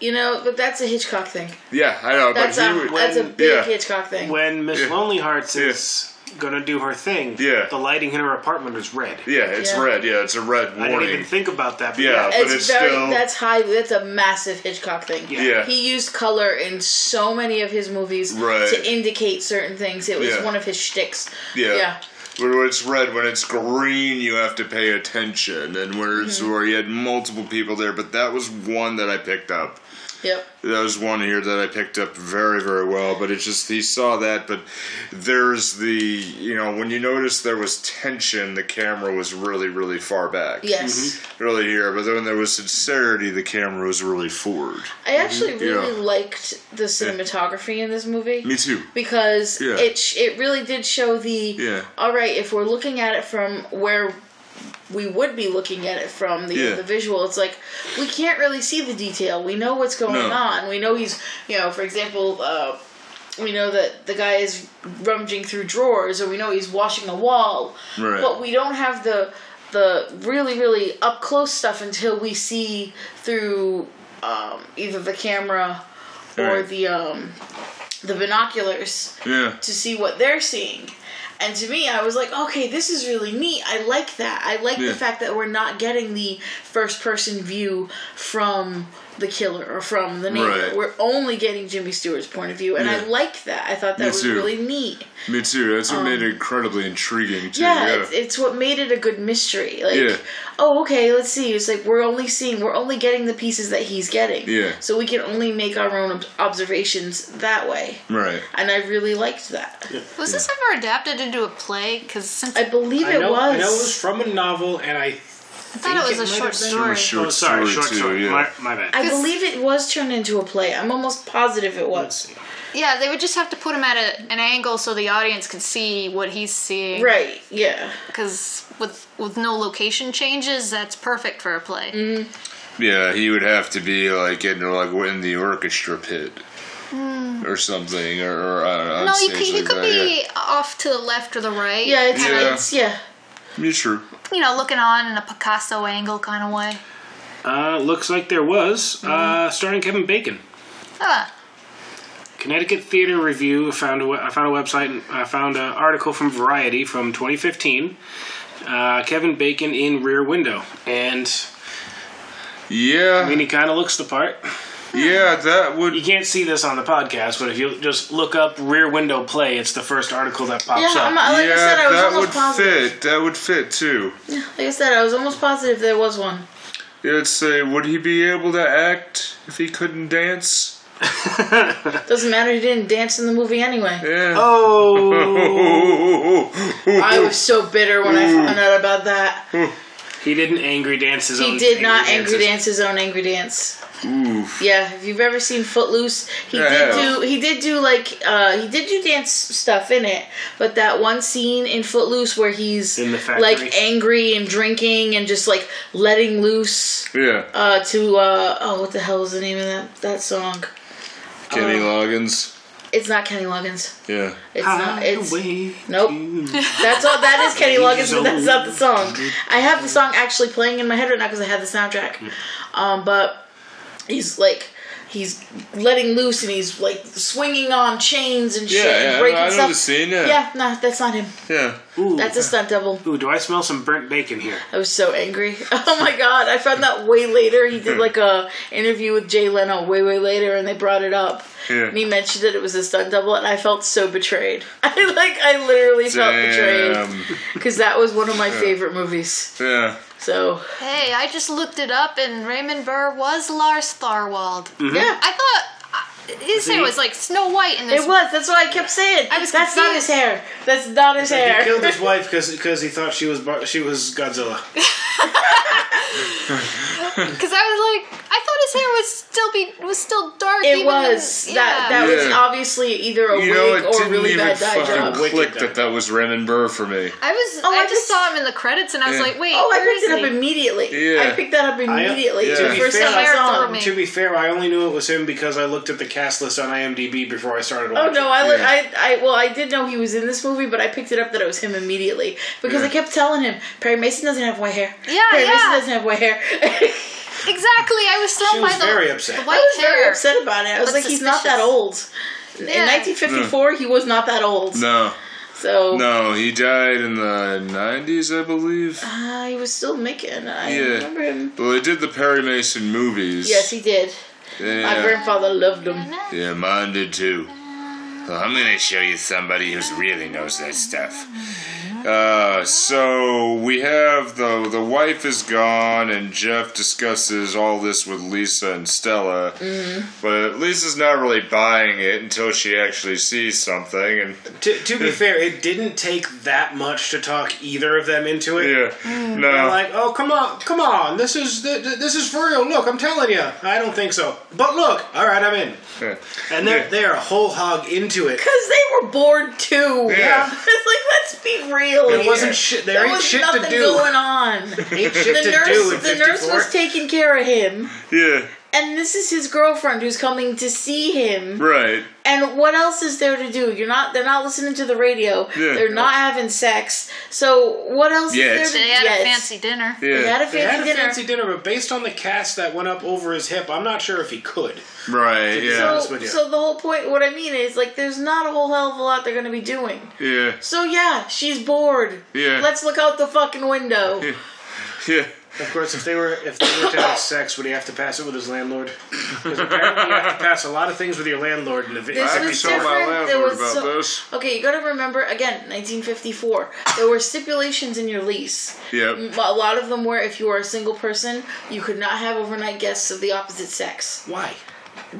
You know, but that's a Hitchcock thing. Yeah, I know, That's but a he would, that's a big yeah. Hitchcock thing. When Miss Yeah. Lonely Hearts is gonna do her thing, Yeah. the lighting in her apartment is red. Yeah, it's Yeah. red. Yeah, it's a red warning. I didn't even think about that. But Yeah. yeah. but it's, it's very still- that's high. That's a massive Hitchcock thing. Yeah. Yeah. He used color in so many of his movies Right. to indicate certain things. It was Yeah. one of his shticks. Yeah. Yeah. When it's red, when it's green, you have to pay attention. And where it's Mm-hmm. where you had multiple people there, but that was one that I picked up. Yep. That was one here that I picked up very, very well. But it's just he saw that. But there's the you know when you notice there was tension, the camera was really, really far back. Yes. Really here, but then when there was sincerity, the camera was really forward. I actually really Mm-hmm. Yeah. liked the cinematography in this movie. Me too. because Yeah. it sh- it really did show the Yeah. all right if we're looking at it from where we would be looking at it from the Yeah. the visual it's like we can't really see the detail we know what's going No. on we know he's you know for example uh, we know that the guy is rummaging through drawers or we know he's washing a wall Right. but we don't have the the really really up close stuff until we see through um, either the camera or Right. the um, the binoculars Yeah. to see what they're seeing. And to me, I was like, okay, this is really neat. I like that. I like Yeah. the fact that we're not getting the first person view from the killer or from the neighbor. Right. We're only getting Jimmy Stewart's point of view. And I like that. I thought that Me was too. really neat. Me too. That's what made it um, incredibly intriguing too. Yeah, Yeah. It's, it's what made it a good mystery. Like, Yeah. oh, okay, let's see. It's like we're only seeing, we're only getting the pieces that he's getting. Yeah. So we can only make our own ob- observations that way. right. And I really liked that. Was this ever adapted into a play? Because since I believe I it know, was. I know it was from a novel, and I I thought it was think a short story. It was short oh, sorry, story short too, story. yeah. My, my bad. I 'Cause- believe it was turned into a play. I'm almost positive it was. Yeah, they would just have to put him at a, an angle so the audience could see what he's seeing. Right, yeah. Because with with no location changes, that's perfect for a play. Mm-hmm. Yeah, he would have to be like in like in the orchestra pit or something, or, or I don't know. No, you stage could, you could that, be off to the left or the right. Yeah, it's, Yeah. it's yeah. Yeah, true. You know, looking on in a Picasso angle kind of way. Uh, looks like there was, uh, starring Kevin Bacon. Ah, Connecticut Theater Review found a, we- I found a website. I found an article from Variety from 2015. Uh, Kevin Bacon in Rear Window, and Yeah, I mean he kind of looks the part. Yeah, that would. You can't see this on the podcast, but if you just look up Rear Window play, it's the first article that pops Yeah, up. I'm, like yeah, I said, I was that would positive. fit. That would fit too. Like I said, I was almost positive there was one. Yeah, I'd say, would he be able to act if he couldn't dance? Doesn't matter. He didn't dance in the movie anyway. Yeah. Oh, I was so bitter when I found out about that. he didn't angry dance his own. He did not angry dances. dance his own angry dance. Oof. Yeah, if you've ever seen Footloose, he Yeah, did I do he did do like uh he did do dance stuff in it, but that one scene in Footloose where he's In the like angry and drinking and just like letting loose Yeah. uh to uh oh what the hell was the name of that that song? Kenny uh, Loggins. It's not Kenny Loggins. Yeah. It's not it's Highway Nope. That's all. That is Kenny Loggins, but that's not the song. I have the song actually playing in my head right now because I have the soundtrack. Um, but he's like, he's letting loose and he's like swinging on chains and shit Yeah, and yeah. I breaking know, I know stuff. the scene. Yeah. Yeah, no, that's not him. Yeah. Ooh, That's a stunt double. ooh, do I smell some burnt bacon here? I was so angry. Oh my god! I found that way later. He did hmm. like a interview with Jay Leno way way later, and they brought it up. Yeah. And he mentioned that it was a stunt double, and I felt so betrayed. I like, I literally felt betrayed because that was one of my favorite movies. Yeah. So Hey, I just looked it up, and Raymond Burr was Lars Thorwald. yeah, I thought his hair was like Snow White in this. it was. That's what I kept saying. I was That's not his hair. That's not his hair. He killed his wife because he thought she was Bar- she was Godzilla. Because I was like, I thought his hair was still be was still dark. It even was in- that. yeah. That was Yeah. obviously either a You know, wig it or a didn't really even bad dye fucking job. Wicked click dye. that that was Raymond Burr for me. I was. Oh, I, I just just- saw him in the credits, and I was Yeah. like, wait. Oh, I where picked is it up he? immediately. Yeah. I picked that up uh, immediately. Yeah. To be first fair, time I Hair saw him. To be fair, I only knew it was him because I looked at the cast list on IMDb before I started Watching. Oh no, I, li- Yeah. I, I, well, I did know he was in this movie, but I picked it up that it was him immediately because I kept telling him Perry Mason doesn't have white hair. Yeah, Perry Mason yeah. doesn't have white hair. Exactly. I was thrown She was the, very upset. the I was hair. very upset about it. I was But like, he's not that suspicious. old. In Yeah. 1954, he was not that old. No. So No, he died in the 90s, I believe. uh, he was still making. I Yeah. remember him. Well, they did the Perry Mason movies. Yes, he did. My grandfather loved them. Yeah, mine did too. Well, I'm gonna show you somebody who really knows that stuff. Uh, so we have the the wife is gone, and Jeff discusses all this with Lisa and Stella. Mm-hmm. But Lisa's not really buying it until she actually sees something, and To, to be fair, it didn't take that much to talk either of them into it. yeah, Mm. no, They're like, oh come on, come on, this is th- th- this is for real. Look, I'm telling you, I don't think so. But look, all right, I'm in. Yeah. And they're Yeah. they're a whole hog into it. Because they were bored too. Yeah. it's like, let's be real. There here. wasn't shit- there ain't was shit to do. going on. Ain't shit the to nurse, do in the nurse 54. was taking care of him, yeah, and this is his girlfriend who's coming to see him. right, And what else is there to do? You're not. They're not listening to the radio. Yeah. They're not having sex. So what else Yes. is there to They had yes. a fancy dinner. yeah, They had a fancy They had a dinner. fancy dinner, but based on the cast that went up over his hip, I'm not sure if he could. right, yeah, So, with you. so the whole point, what I mean is, like, there's not a whole hell of a lot they're going to be doing. yeah, So yeah, she's bored. Yeah. Let's look out the fucking window. yeah. Of course, if they were if they were to have sex, would he have to pass it with his landlord? Because apparently you have to pass a lot of things with your landlord in the This I video. can was tell my different. There landlord was about so- this. Okay, you got to remember again, 1954. There were stipulations in your lease. Yep. M- A lot of them were if you were a single person, you could not have overnight guests of the opposite sex Why?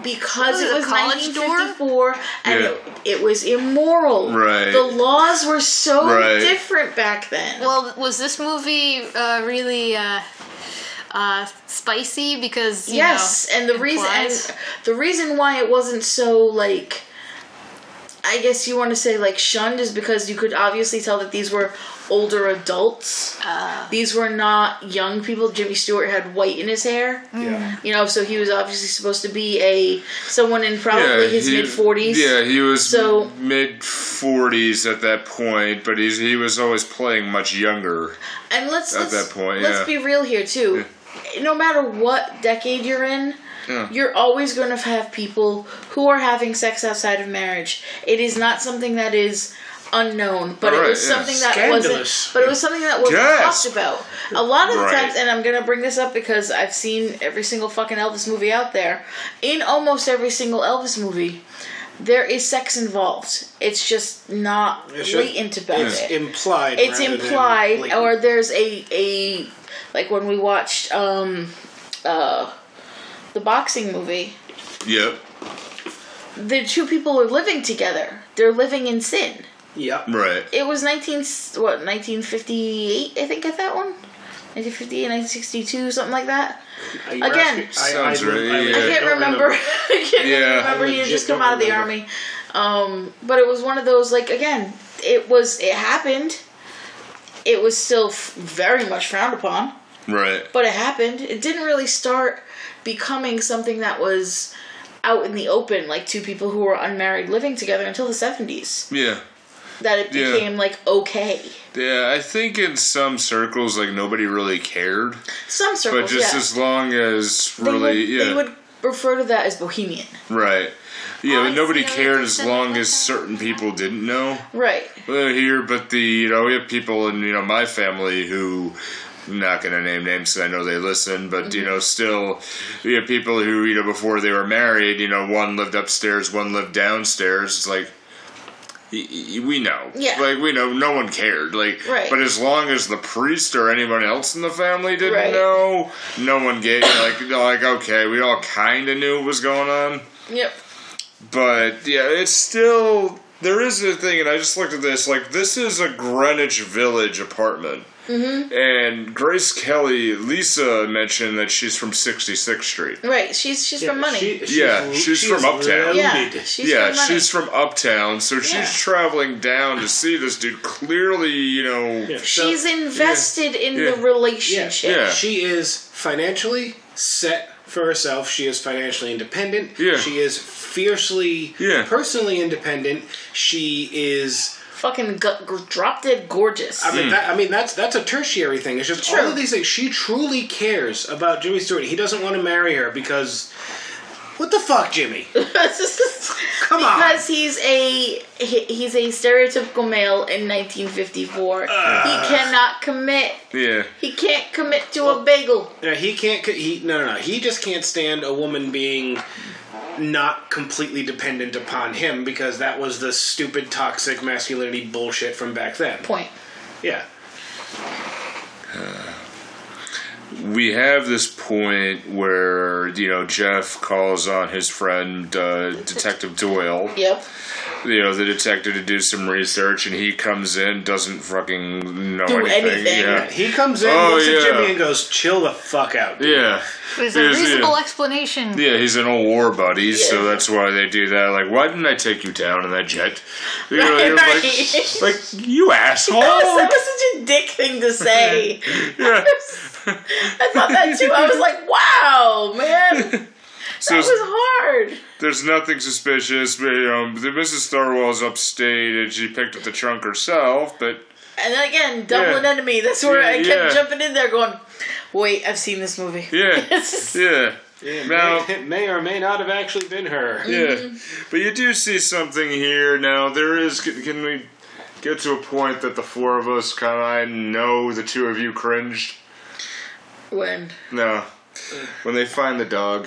Because Was it it a was college dorm? 1954 and Yeah. it, it was immoral. Right. The laws were so Right. different back then. Well, was this movie uh, really uh, uh, spicy? Because you yes, know, and the reason and the reason why it wasn't so like I guess you want to say like shunned is because you could obviously tell that these were older adults. Uh, These were not young people. Jimmy Stewart had white in his hair. Yeah. You know, so he was obviously supposed to be a someone in probably his mid forties. Yeah, he was So- mid forties at that point, but he's he was always playing much younger. And let's At let's, that point, let's yeah. be real here too. No matter what decade you're in, Yeah. you're always going to have people who are having sex outside of marriage. It is not something that is unknown, but it was yeah. something that Scandalous. wasn't. But it was something that wasn't Yes. talked about. A lot of the Right. times, and I'm gonna bring this up because I've seen every single fucking Elvis movie out there. In almost every single Elvis movie. There is sex involved. It's just not It should- blatant about It's it implied. it's rather than implied or there's a a like when we watched um uh the boxing movie Yep. the two people are living together. They're living in sin. Yep. Right. It was 19 what 1958 I think at that one. 1958, 1962, something like that. Again. asking- Sounds right, I yeah. can't don't remember. I can't Yeah. remember. He had just come out of the remember. army. Um, but it was one of those like again, it was it happened. It was still f- very much frowned upon, Right. but it happened. It didn't really start becoming something that was out in the open, like two people who were unmarried living together until the seventies. Yeah. That it Yeah. became like okay. Yeah, I think in some circles, like nobody really cared, Some circles, but just yeah. as long as they really, would, yeah, they would refer to that as bohemian. right, yeah, but nobody cared as long as certain people didn't know. Right. Well, here, but the you know we have people in you know my family who. I'm not gonna name names 'cause I know they listen, but you Mm-hmm. know, still, we have people who you know before they were married, you know, one lived upstairs, one lived downstairs. It's like we know, Yeah. like we know, no one cared, like, Right. but as long as the priest or anyone else in the family didn't Right. know, no one gave like like okay, we all kind of knew what was going on Yep. but yeah, it's still there is a thing, and I just looked at this. Like this is a Greenwich Village apartment, mm-hmm. and Grace Kelly, Lisa mentioned that she's from 66th Street. Right. She's she's from money. She- she's Yeah, lo- she's from is Uptown. yeah. She's yeah, from money. she's from Uptown, so she's Yeah. traveling down to see this dude. Clearly, you know, Yeah, so- She's invested in Yeah. the relationship. Yeah. She is financially set for herself. She is financially independent. Yeah. She is fiercely Yeah. personally independent. She is. Fucking gu- g- drop dead gorgeous. I mean, hmm. that, I mean that's that's a tertiary thing. It's just True. all of these things. She truly cares about Jimmy Stewart. He doesn't want to marry her because. What the fuck, Jimmy? Come on. because he's a he, he's a stereotypical male in 1954. Uh. he cannot commit. yeah, He can't commit to a bagel. Yeah, he can't. He no, no, no. He just can't stand a woman being not completely dependent upon him because that was the stupid toxic masculinity bullshit from back then. Point. Yeah. Uh, we have this point where you know Jeff calls on his friend uh, Detective Doyle. Yep. you know, the detective to do some research, and he comes in, doesn't fucking know Do anything. anything. Yeah. He comes in, Oh, looks at. Jimmy, and goes, "Chill the fuck out." Dude. Yeah. There's a He's- reasonable yeah. explanation. Yeah, he's an old war buddy, so that's why they do that. Like, why didn't I take you down in that jet? You know, Right, you're right. like, like, you asshole! That was, that was such a dick thing to say. yeah. I thought that too. I was like, wow, man. So That was hard. there's nothing suspicious, but you know, the Mrs. Thorwald's upstate, and she picked up the trunk herself, but And then again, Double Yeah. Indemnity. That's where Yeah, I kept yeah. jumping in there going, wait, I've seen this movie. yeah, yeah. It Now- may, it may or may not have actually been her. Mm-hmm. Yeah, but you do see something here now. There is. Can can we get to a point that the four of us kind of I know the two of you cringed? When No, mm. when they find the dog.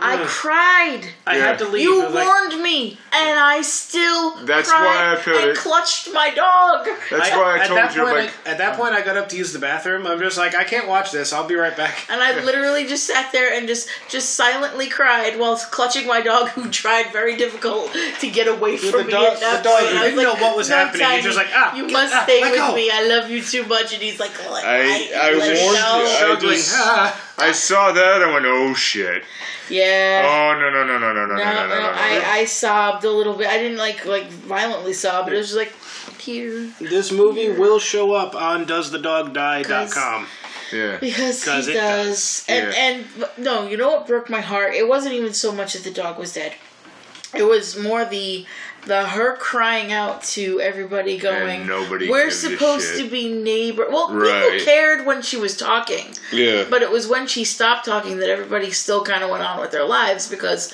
I cried. I Yeah. had to leave. You I like, warned me, and I still That's cried why I put and it- clutched my dog. That's why I told that you. Point, like, I, at that point, I got up to use the bathroom. I'm just like, I can't watch this. I'll be right back. And I literally just sat there and just just silently cried while clutching my dog, who tried very difficult to get away from the me. dog- at that the dog point. I didn't know what was "No, happening. He's just like, ah, you get- must ah, stay with go." me. I love you too much." And he's like, like I- "Why? I warned you. I just- Ah. I saw that. I went, oh shit. Yeah. Oh no no no no no no no No, no no no, no. no. I, I sobbed a little bit. I didn't like like violently sob, but it was just like here This movie will show up on doesthedogdie.com. yeah. because 'Cause he it does. does. And Yeah. and no, you know what broke my heart? It wasn't even so much that the dog was dead. It was more the the her crying out to everybody going nobody we're supposed to be neighbor well Right. people cared when she was talking Yeah. but it was when she stopped talking that everybody still kind of went on with their lives because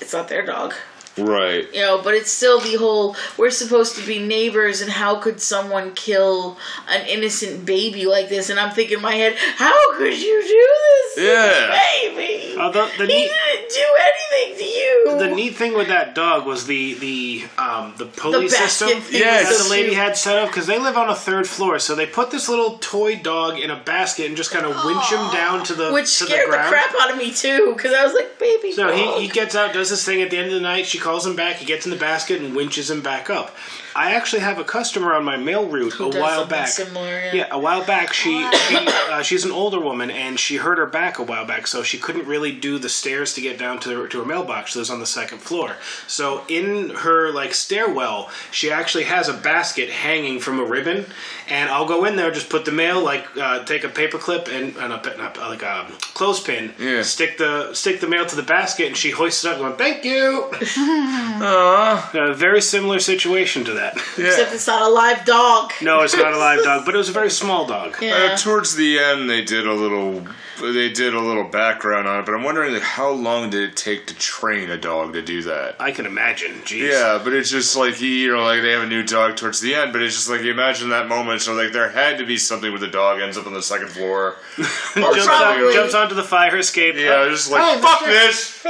it's not their dog right. you know, but it's still the whole we're supposed to be neighbors and how could someone kill an innocent baby like this? And I'm thinking in my head, how could you do this Yeah. baby? Although the he neat, didn't do anything to you. the neat thing with that dog was the the um, the pulley basket system thing Yeah, that the lady had set up because they live on a third floor, so they put this little toy dog in a basket and just kind of winch him down to the which to scared the the, crap out of me too, because I was like, baby. So dog. he, he gets out, does this thing. At the end of the night, she calls him back. He gets in the basket and winches him back up. I actually have a customer on my mail route Who a does while back. similar, yeah. yeah, a while back she, she uh, she's an older woman and she hurt her back a while back, so she couldn't really do the stairs to get down to her, to her mailbox. She lives on the second floor. So in her like stairwell, she actually has a basket hanging from a ribbon, and I'll go in there, just put the mail, like uh, take a paper clip and, and a, not, like a clothespin, Yeah. stick the stick the mail to the basket, and she hoists it up, going "Thank you." Aw, a very similar situation to that. Except it's not a live dog. No, it's not a live dog, but it was a very small dog. Yeah. Uh, towards the end, they did a little. They did a little background on it, but I'm wondering like, how long did it take to train a dog to do that? I can imagine. Jeez. Yeah, but it's just like he, you know, like they have a new dog towards the end, but it's just like you imagine that moment. So like there had to be something where the dog ends up on the second floor. jumps, on, jumps onto the fire escape. Yeah, just like Oh, fuck Mr. this.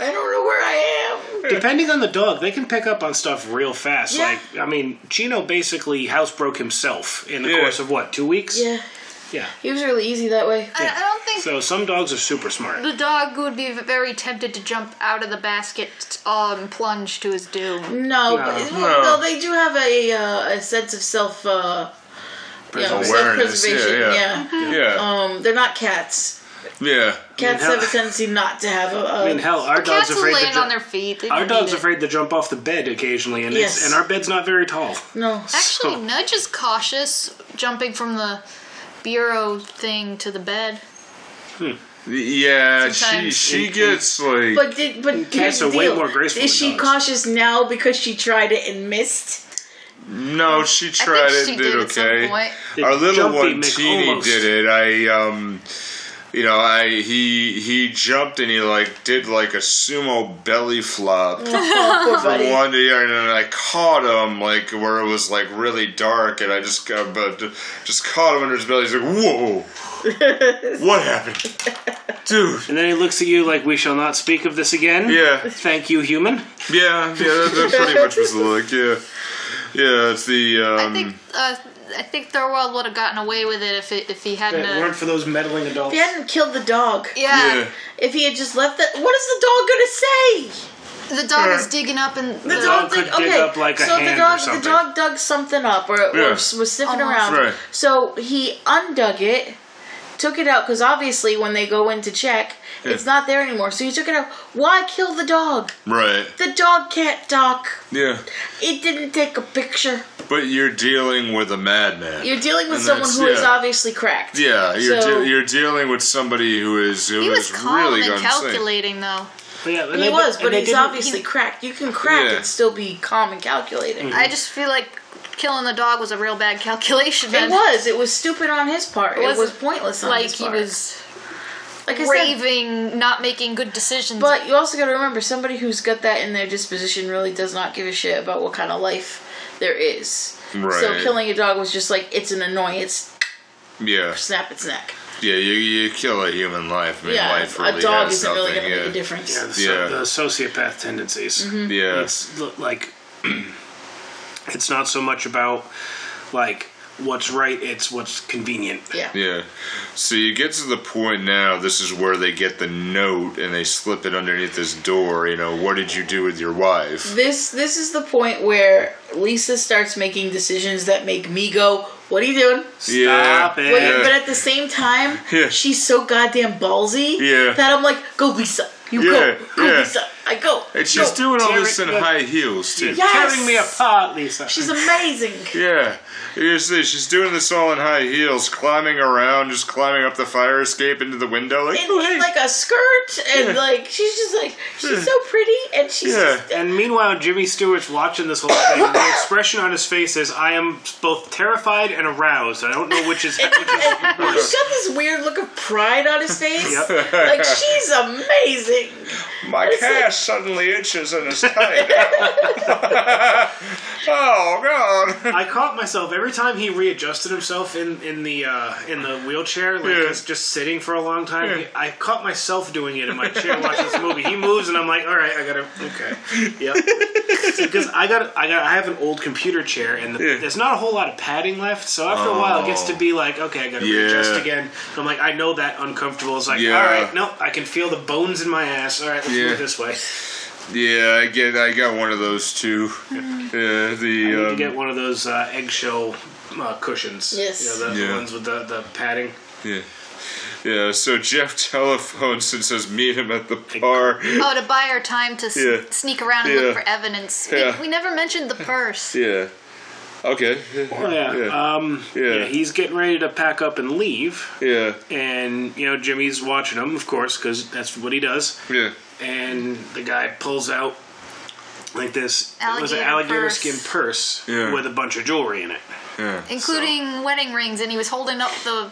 I don't know where I am. Depending on the dog, they can pick up on stuff real fast. Yeah. Like, I mean, Chino basically housebroke himself in the Yeah. course of what, two weeks? Yeah. Yeah. He was really easy that way. I, I don't think So some dogs are super smart. the dog would be very tempted to jump out of the basket um, and plunge to his doom. No, No. but No. well, no, they do have a uh, a sense of self, uh, you know, Awareness, self-preservation. yeah, Yeah. yeah. yeah, Um, they're not cats. Yeah. Cats hell- have a tendency not to have a. a I mean, hell, our Cats dog's will afraid to land ju- on their feet. They Our don't dog's need it. afraid to jump off the bed occasionally, and Yes. it's, and our bed's not very tall. no. Actually, So- Nudge is cautious jumping from the bureau thing to the bed. Yeah, she Sometimes. she gets like But did but here's Cats the are way deal. more graceful Is than she dogs. cautious now because she tried it and missed? no, she I tried think it, she did, did at some okay. point. Our little jumpy one, Mick Teeny, almost- did it. I um. You know, I he he jumped and he like did like a sumo belly flop Oh, poor for buddy. one year, and I caught him like where it was like really dark, and I just got but just caught him under his belly. He's like, "Whoa, what happened, dude?" And then he looks at you like, we shall not speak of this again. Yeah, Thank you, human. yeah, yeah. That, that pretty much was the look. Yeah, yeah. It's the um. I think uh, I think Thorwald would have gotten away with it if it, if he hadn't. If it weren't for those meddling adults. If he hadn't killed the dog, yeah, yeah. if he had just left the, what is the dog gonna say? the dog was digging up and The, the, dog, could dig okay, up like a so hand the or dog, something. The dog dug something up, or, or was sniffing Almost. around. Right. So he undug it, took it out because obviously when they go in to check, it's not there anymore. So he took it out. Why kill the dog? Right. The dog can't talk. Yeah. It didn't take a picture. But you're dealing with a madman. You're dealing with And someone that's- who is yeah. obviously cracked. yeah, you're So- de- you're dealing with somebody who is who he was is calm really and gone insane. calculating though. But yeah, He they- was, but he's didn't- obviously cracked. You can crack Yeah. and still be calm and calculating. Mm-hmm. I just feel like killing the dog was a real bad calculation. It was. It was stupid on his part. It, was wasn't pointless on like his he part. was like I said, raving, not making good decisions. But you also got to remember, somebody who's got that in their disposition really does not give a shit about what kind of life there is. So killing a dog was just like it's an annoyance. Yeah, Snap its neck. yeah. You you kill a human life. I mean, yeah, life a dog has isn't really going to yeah. make a difference. Yeah, the, Yeah. the sociopath tendencies. Mm-hmm. Yeah. It's like it's not so much about like what's right; it's what's convenient. Yeah. Yeah. So you get to the point now, this is where they get the note and they slip it underneath this door, you know, what did you do with your wife? This this is the point where Lisa starts making decisions that make me go, "What are you doing?" Stop it. Wait, Yeah. but at the same time, Yeah. she's so goddamn ballsy Yeah. that I'm like, "Go, Lisa! You Yeah, go, go, yeah. Lisa! I go." And she's go." doing all this it- in yeah. high heels, too. Yes. Tearing me apart, Lisa. She's amazing. Yeah. You see, she's doing this all in high heels, climbing around, just climbing up the fire escape into the window. Like, in, oh, in hey. like a skirt and Yeah. like she's just like she's so pretty and she's Yeah. just, And meanwhile, Jimmy Stewart's watching this whole thing. the expression on his face is, "I am both terrified and aroused. I don't know which is." and, which is and he's got this weird look of pride on his face. Yep. Like she's amazing. My It's like- calf suddenly itches and is tight. oh, God. I caught myself every time he readjusted himself in in the uh, in the wheelchair, like Yeah. just, just sitting for a long time. Yeah. I caught myself doing it in my chair watching this movie. He moves, and I'm like, all right, I gotta okay, yep. Because I got I got I have an old computer chair, and the, Yeah. there's not a whole lot of padding left. So after a while, it gets to be like, okay, I gotta readjust again. I'm like, I know that uncomfortable. It's like, all right, no, I can feel the bones in my ass. All right, let's move this way. Yeah, I get. I got one of those too. Yeah, I the need to um, get one of those uh, eggshell uh, cushions. Yes. you know, the, Yeah. the ones with the, the padding. yeah. Yeah, so Jeff telephones and says meet him at the bar. Oh, to buy her time to s- Yeah. sneak around and Yeah. look for evidence. Yeah. We, we never mentioned the purse. Yeah. Okay. Oh yeah. Yeah. Um, Yeah. yeah. He's getting ready to pack up and leave, Yeah. and you know Jimmy's watching him, of course, because that's what he does. Yeah. And the guy pulls out like this it was an Alligator alligator purse. skin purse Yeah. with a bunch of jewelry in it. Yeah. including wedding rings, and he was holding up the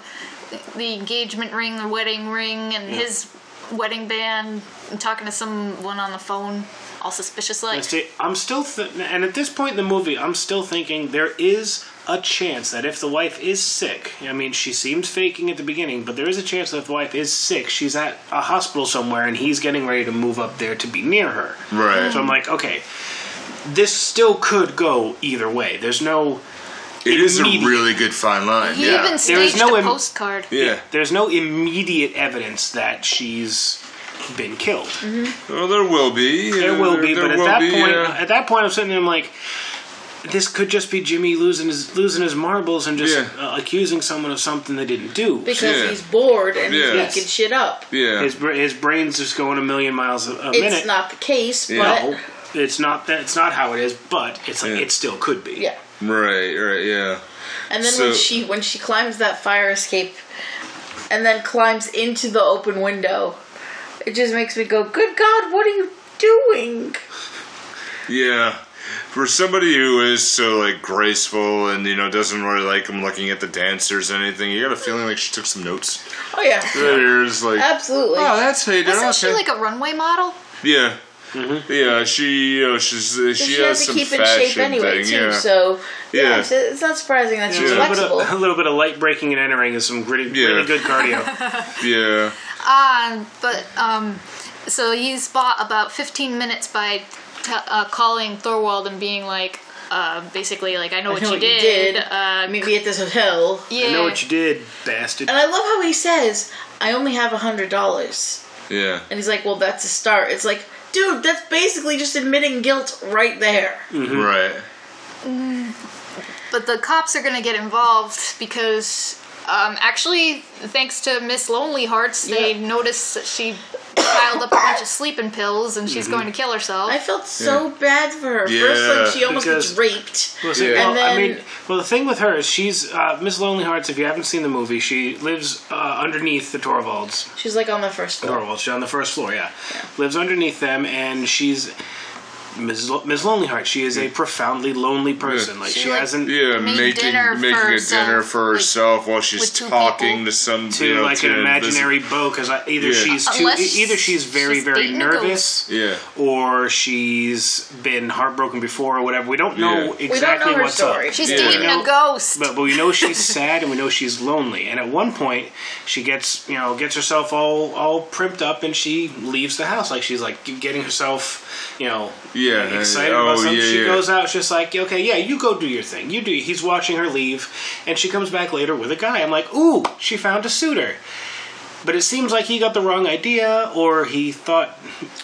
the engagement ring, the wedding ring, and his wedding band, and talking to someone on the phone, all suspicious like. And see, I'm still, th- and at this point in the movie, I'm still thinking there is a chance that if the wife is sick, I mean, she seems faking at the beginning, but there is a chance that if the wife is sick, she's at a hospital somewhere, and he's getting ready to move up there to be near her. Right. So I'm like, okay, this still could go either way. There's no, It is a really good fine line. He yeah. even There staged no a im- postcard. yeah. there's no immediate evidence that she's been killed. Well, there will be. There will be, there but at that be, point, uh, at that point, I'm sitting there, I'm like, this could just be Jimmy losing his losing his marbles and just Yeah. uh, accusing someone of something they didn't do. because Yeah. he's bored and Yeah. he's making shit up. yeah. His his brain's just going a million miles a, a It's minute. not the case, Yeah. but No, it's not that. It's not how it is, but it's like Yeah. it still could be. yeah. right. Right. Yeah. And then when she when she climbs that fire escape, and then climbs into the open window, it just makes me go, "Good God, what are you doing?" Yeah. For somebody who is so like graceful and you know doesn't really like him looking at the dancers or anything, you got a feeling like she took some notes. Oh yeah, There's like, absolutely. oh, that's how you do it. Wasn't she like a runway model? Yeah. Yeah, she, you know, she's uh, she, she has has to some keep in fashion shape anyway thing. too. yeah. So yeah, Yeah. it's, it's not surprising that A she's little, bit flexible. of, a little bit of light breaking and entering is some really, Yeah. really good cardio. yeah. Um, but um, so he's bought about 15 minutes by t- uh, calling Thorwald and being like, uh, basically like, I know, I what, know you what you did. did. Uh, Meet me at this hotel. yeah. I know what you did, bastard. And I love how he says, "I only have a hundred dollars," Yeah. and he's like, "Well, that's a start." It's like, dude, that's basically just admitting guilt right there. Right. But the cops are going to get involved because, um, actually, thanks to Miss Lonely Hearts, they Yeah. noticed that she piled up a bunch of sleeping pills and she's going to kill herself. I felt so bad for her. First, Yeah, like she almost because- gets raped. Well, see, Yeah. well, And I then- mean, well, the thing with her is she's uh, Miss Lonely Hearts. If you haven't seen the movie, she lives uh, underneath the Thorwalds. She's like on the first floor. Thorwalds, she's on the first floor. Yeah. lives underneath them, and she's Ms. Lo- Ms. Lonely Heart. She is a profoundly lonely person. Like She, she like, hasn't. Yeah, Made making dinner for making a herself, dinner for like, herself while she's with two talking people. to some To you know, like an to imaginary bow, because either Yeah. she's too, Unless either she's very she's very dating a nervous, This, or she's been heartbroken before, or whatever. We don't know Yeah. exactly We don't know her what's story. up. she's Yeah. dating We know- a ghost. But, but we know she's sad and we know she's lonely. And at one point, she gets you know gets herself all all primped up and she leaves the house. Like she's like getting herself you know Yeah, excited uh, about oh, something. yeah, she yeah. goes out. She's like, okay, yeah, you go do your thing. You do. He's watching her leave, and she comes back later with a guy. I'm like, ooh, she found a suitor. But it seems like he got the wrong idea, or he thought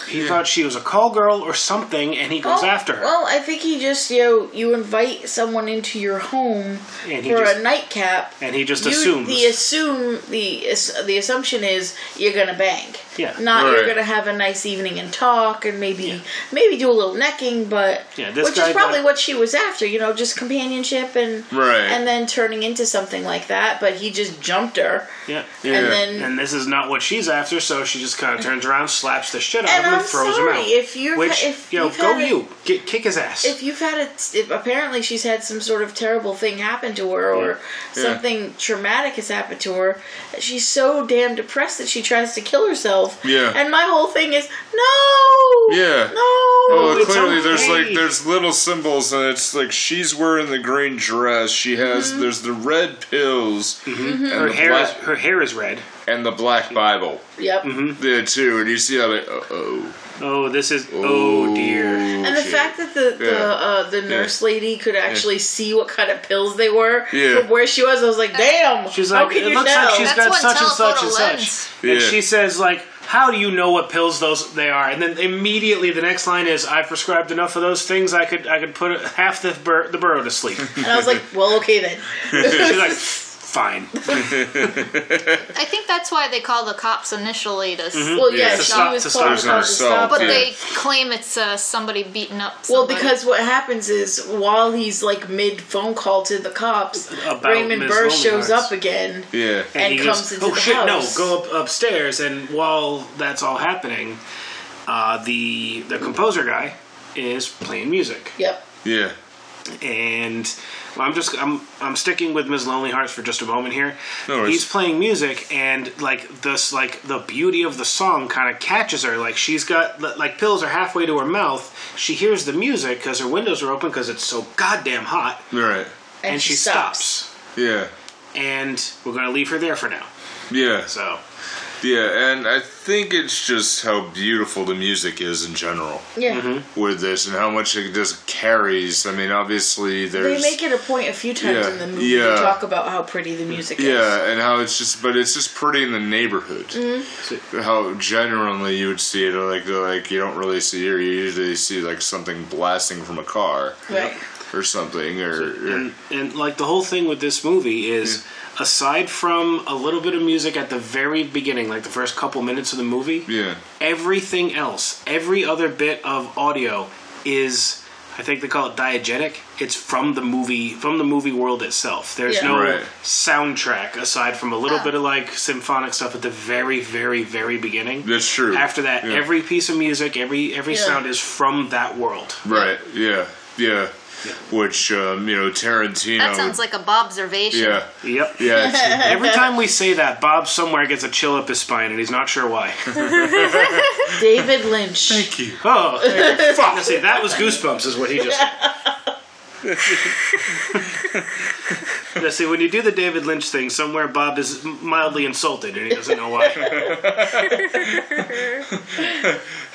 he Yeah. thought she was a call girl or something, and he goes Well, after her. Well, I think he just you know you invite someone into your home And he for just- a nightcap. and he just you, assumes. the assume the the assumption is you're gonna bang. Yeah. Not you're gonna have a nice evening and talk and maybe maybe do a little necking, but Yeah, this which guy is probably got- what she was after. You know, just companionship and Right. and then turning into something like that. But he just jumped her, yeah. Yeah. and then And this is not what she's after, so she just kind of turns around, slaps the shit out And of him, I'm and throws sorry, him out. if you've- Which, if you know, go a- you. Get, kick his ass. if you've had a if apparently she's had some sort of terrible thing happen to her or Yeah. something traumatic has happened to her she's so damn depressed that she tries to kill herself himself. Yeah. And my whole thing is no. Yeah. No. Well, it's clearly there's like there's little symbols, and it's like she's wearing the green dress. She has Mm-hmm. there's the red pills and Her the hair is black her hair is red. and the black Bible Yep. there too. And you see how they uh oh Oh, this is oh dear. And the shit. fact that the the Yeah. uh, the nurse lady could actually see what kind of pills they were Yeah. from where she was, I was like, damn. She's how like, can it you looks tell? like she's That's got such and such telephoto and lens. such. Yeah. And she says like, "How do you know what pills those they are?" And then immediately the next line is, "I prescribed enough of those things. I could I could put half the bur- the burrow to sleep." and I was like, well, okay then. She's like, "Fine." I think that's why they call the cops initially to. s- Well, yeah, Yeah, she to stop- was to called stop. to To stop. stop, But yeah. they claim it's uh, somebody beating up. Well, because what happens is while he's like mid phone call to the cops, About Raymond Ms. Burr shows Lonelyhearts. up again. yeah And he comes goes, into "Oh the shit, house." no! Go up upstairs." And while that's all happening, uh, the the composer guy is playing music. Yep. yeah and well, I'm just I'm I'm sticking with Ms. Lonely Hearts for just a moment here. No. He's playing music, and like this, like the beauty of the song kind of catches her. Like she's got like pills are halfway to her mouth. She hears the music because her windows are open because it's so goddamn hot, right And, and, she, she stops. yeah And we're gonna leave her there for now. yeah So yeah. And I think it's just how beautiful the music is in general Yeah. Mm-hmm. with this, and how much it just carries. I mean, obviously They make it a point a few times Yeah, in the movie yeah. to talk about how pretty the music is. Yeah, and how it's just, but it's just pretty in the neighborhood. Mm-hmm. How generally you would see it, like like you don't really see here. You usually see like something blasting from a car Right. or something, or, or and and like the whole thing with this movie is. Aside from a little bit of music at the very beginning, like the first couple minutes of the movie, yeah, everything else, every other bit of audio is I think they call it diegetic. It's from the movie from the movie world itself. There's Yeah. no Right. soundtrack aside from a little Oh. bit of like symphonic stuff at the very very very beginning. that's true. After that, Yeah. every piece of music, every every Yeah. sound is from that world. right, yeah, yeah, which um, you know Tarantino. that sounds like a Bob observation. yeah, Yep. yeah, Every time we say that, Bob somewhere gets a chill up his spine, and he's not sure why. David Lynch. Thank you. Oh, fuck! See, that was goosebumps, is what he just. now, see, when you do the David Lynch thing, somewhere Bob is mildly insulted, and he doesn't know why.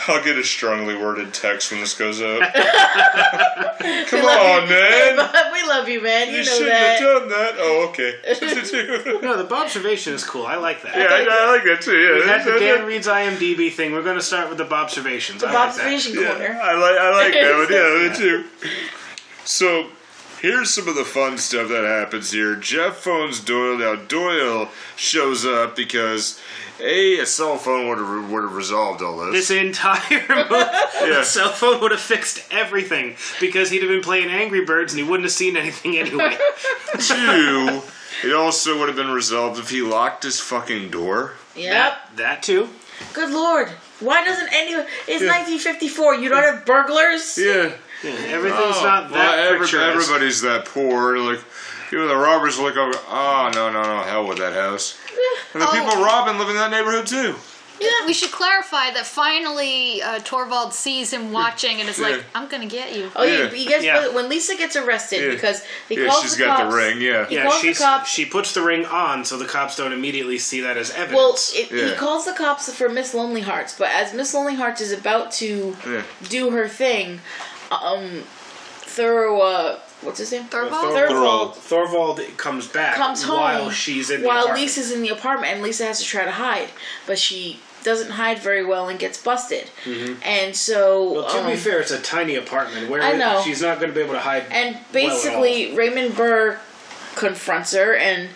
I'll get a strongly worded text when this goes out. Come on, man. we love you, man. You, You know shouldn't that. have done that. Oh, okay. No, the Bob observation is cool. I like that. yeah, I, I like that too. Yeah, We had the Dan Reed's IMDb thing. We're going to start with the Bob observations. The I like that. observation Yeah, corner. I like I like that one. Yeah, me too. So here's some of the fun stuff that happens here. Jeff phones Doyle. Now Doyle shows up because a a cell phone would have would have resolved all this. This entire movie, Yeah. cell phone would have fixed everything because he'd have been playing Angry Birds and he wouldn't have seen anything anyway. Two, it also would have been resolved if he locked his fucking door. Yep. That, that too. Good lord. Why doesn't anyone? It's 1954. You don't have burglars. Yeah. Yeah, everything's Oh, not that well, every- picturesque. everybody's that poor. Like, even the robbers look over. Oh no no no! Hell with that house. And the Oh. people robbing live in that neighborhood too. Yeah. We should clarify that finally uh, Thorwald sees him watching and is Yeah. like, "I'm gonna get you." Oh, yeah. Yeah. You guys, Yeah. when Lisa gets arrested Yeah. because he Yeah, calls she's the got cops. the ring. Yeah. He Yeah, calls the she's, cops. she puts the ring on so the cops don't immediately see that as evidence. Well, it, he calls the cops for Miss Lonely Hearts, but as Miss Lonely Hearts is about to Yeah. do her thing, um, Thor, uh, what's his name? Thorwald? Thorwald Thorwald comes back comes home while she's in the while apartment. Lisa's in the apartment, and Lisa has to try to hide, but she doesn't hide very well and gets busted. And so, Mm-hmm. well, to be um, fair, it's a tiny apartment where I know. she's not going to be able to hide. and well at basically Raymond Burr confronts her and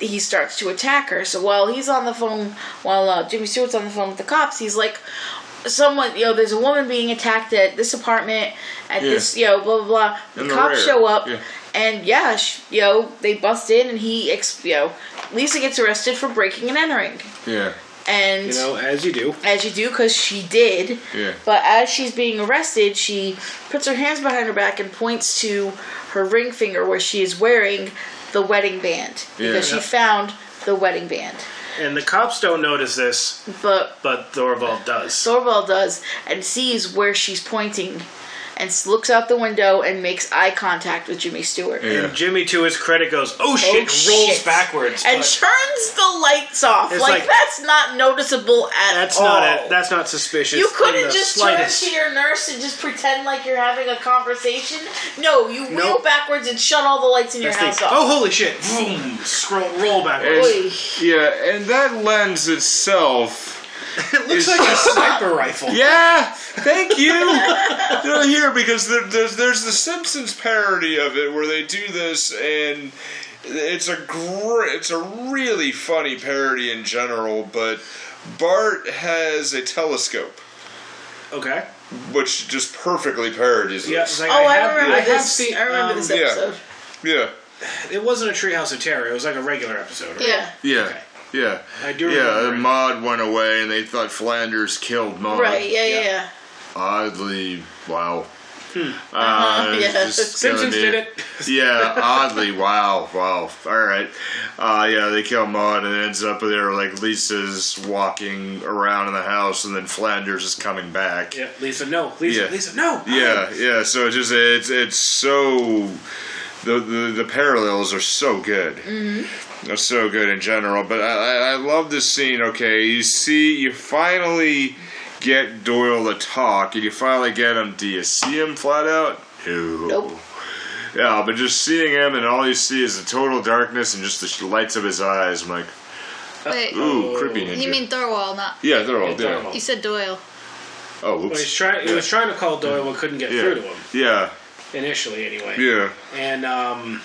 he starts to attack her. So while he's on the phone, while uh, Jimmy Stewart's on the phone with the cops, he's like, "Someone, you know, there's a woman being attacked at this apartment at Yeah. this, you know, blah blah blah." The In cops rear. show up. Yeah. And yeah, sh- you know, they bust in, and he, ex- you know, Lisa gets arrested for breaking and entering, Yeah. and You know, as you do. as you do, because she did. Yeah. But as she's being arrested, she puts her hands behind her back and points to her ring finger where she is wearing the wedding band Yeah. because she found the wedding band. And the cops don't notice this, but but Thorwald does. Thorwald does and sees where she's pointing and looks out the window and makes eye contact with Jimmy Stewart. Yeah. And Jimmy, to his credit, goes, "Oh, oh shit!" Oh, rolls shit. backwards. And turns the lights off. Like, like- that's not noticeable at that's all. not a, that's not suspicious. you couldn't just slightest. turn to your nurse and just pretend like you're having a conversation. No, you wheel backwards and shut all the lights in your That's the- house off. oh holy shit! Boom! Scroll, roll backwards. Oy. Yeah, and that lens itself. it looks like a sniper rifle. Yeah, thank you. no, here because there, there's there's the Simpsons parody of it where they do this, and it's a gr- it's a really funny parody in general. But Bart has a telescope, Okay. which just perfectly parodies Yeah. this. like Oh, I, have- remember have this. seen- I remember um, this yeah. episode. yeah, It wasn't a Treehouse of Terror. It was like a regular episode. Right? Yeah. yeah, Okay. Yeah. I do Yeah, remember. and. Maude went away, and they thought Flanders killed Maude. Right. Yeah. Yeah. Yeah. yeah. Oddly, wow. Hmm. Uh, Uh-huh, it's yeah. just Simpsons gonna be- did it. Yeah, oddly, wow, wow. All right, uh, yeah, they kill Maude, and it ends up there like Lisa's walking around in the house, and then Flanders is coming back. Yeah, Lisa, no. Lisa, Yeah. Lisa, no. yeah, yeah. So it's just it's it's so the the, the parallels are so good. Mm-hmm. They're so good in general, but I, I I love this scene. Okay, you see, you finally get Doyle to talk, and you finally get him. Do you see him flat out? No. Nope. Yeah, but just seeing him, and all you see is the total darkness and just the lights of his eyes. I'm like, Wait, ooh, creepy ninja. you mean Thorwald, not. yeah, they're Yeah, dead. Thorwald. You said Doyle. Oh, Well, he's oops. trying. He was trying to call Doyle, but couldn't get Yeah, through to him yeah, initially, anyway. yeah, And um,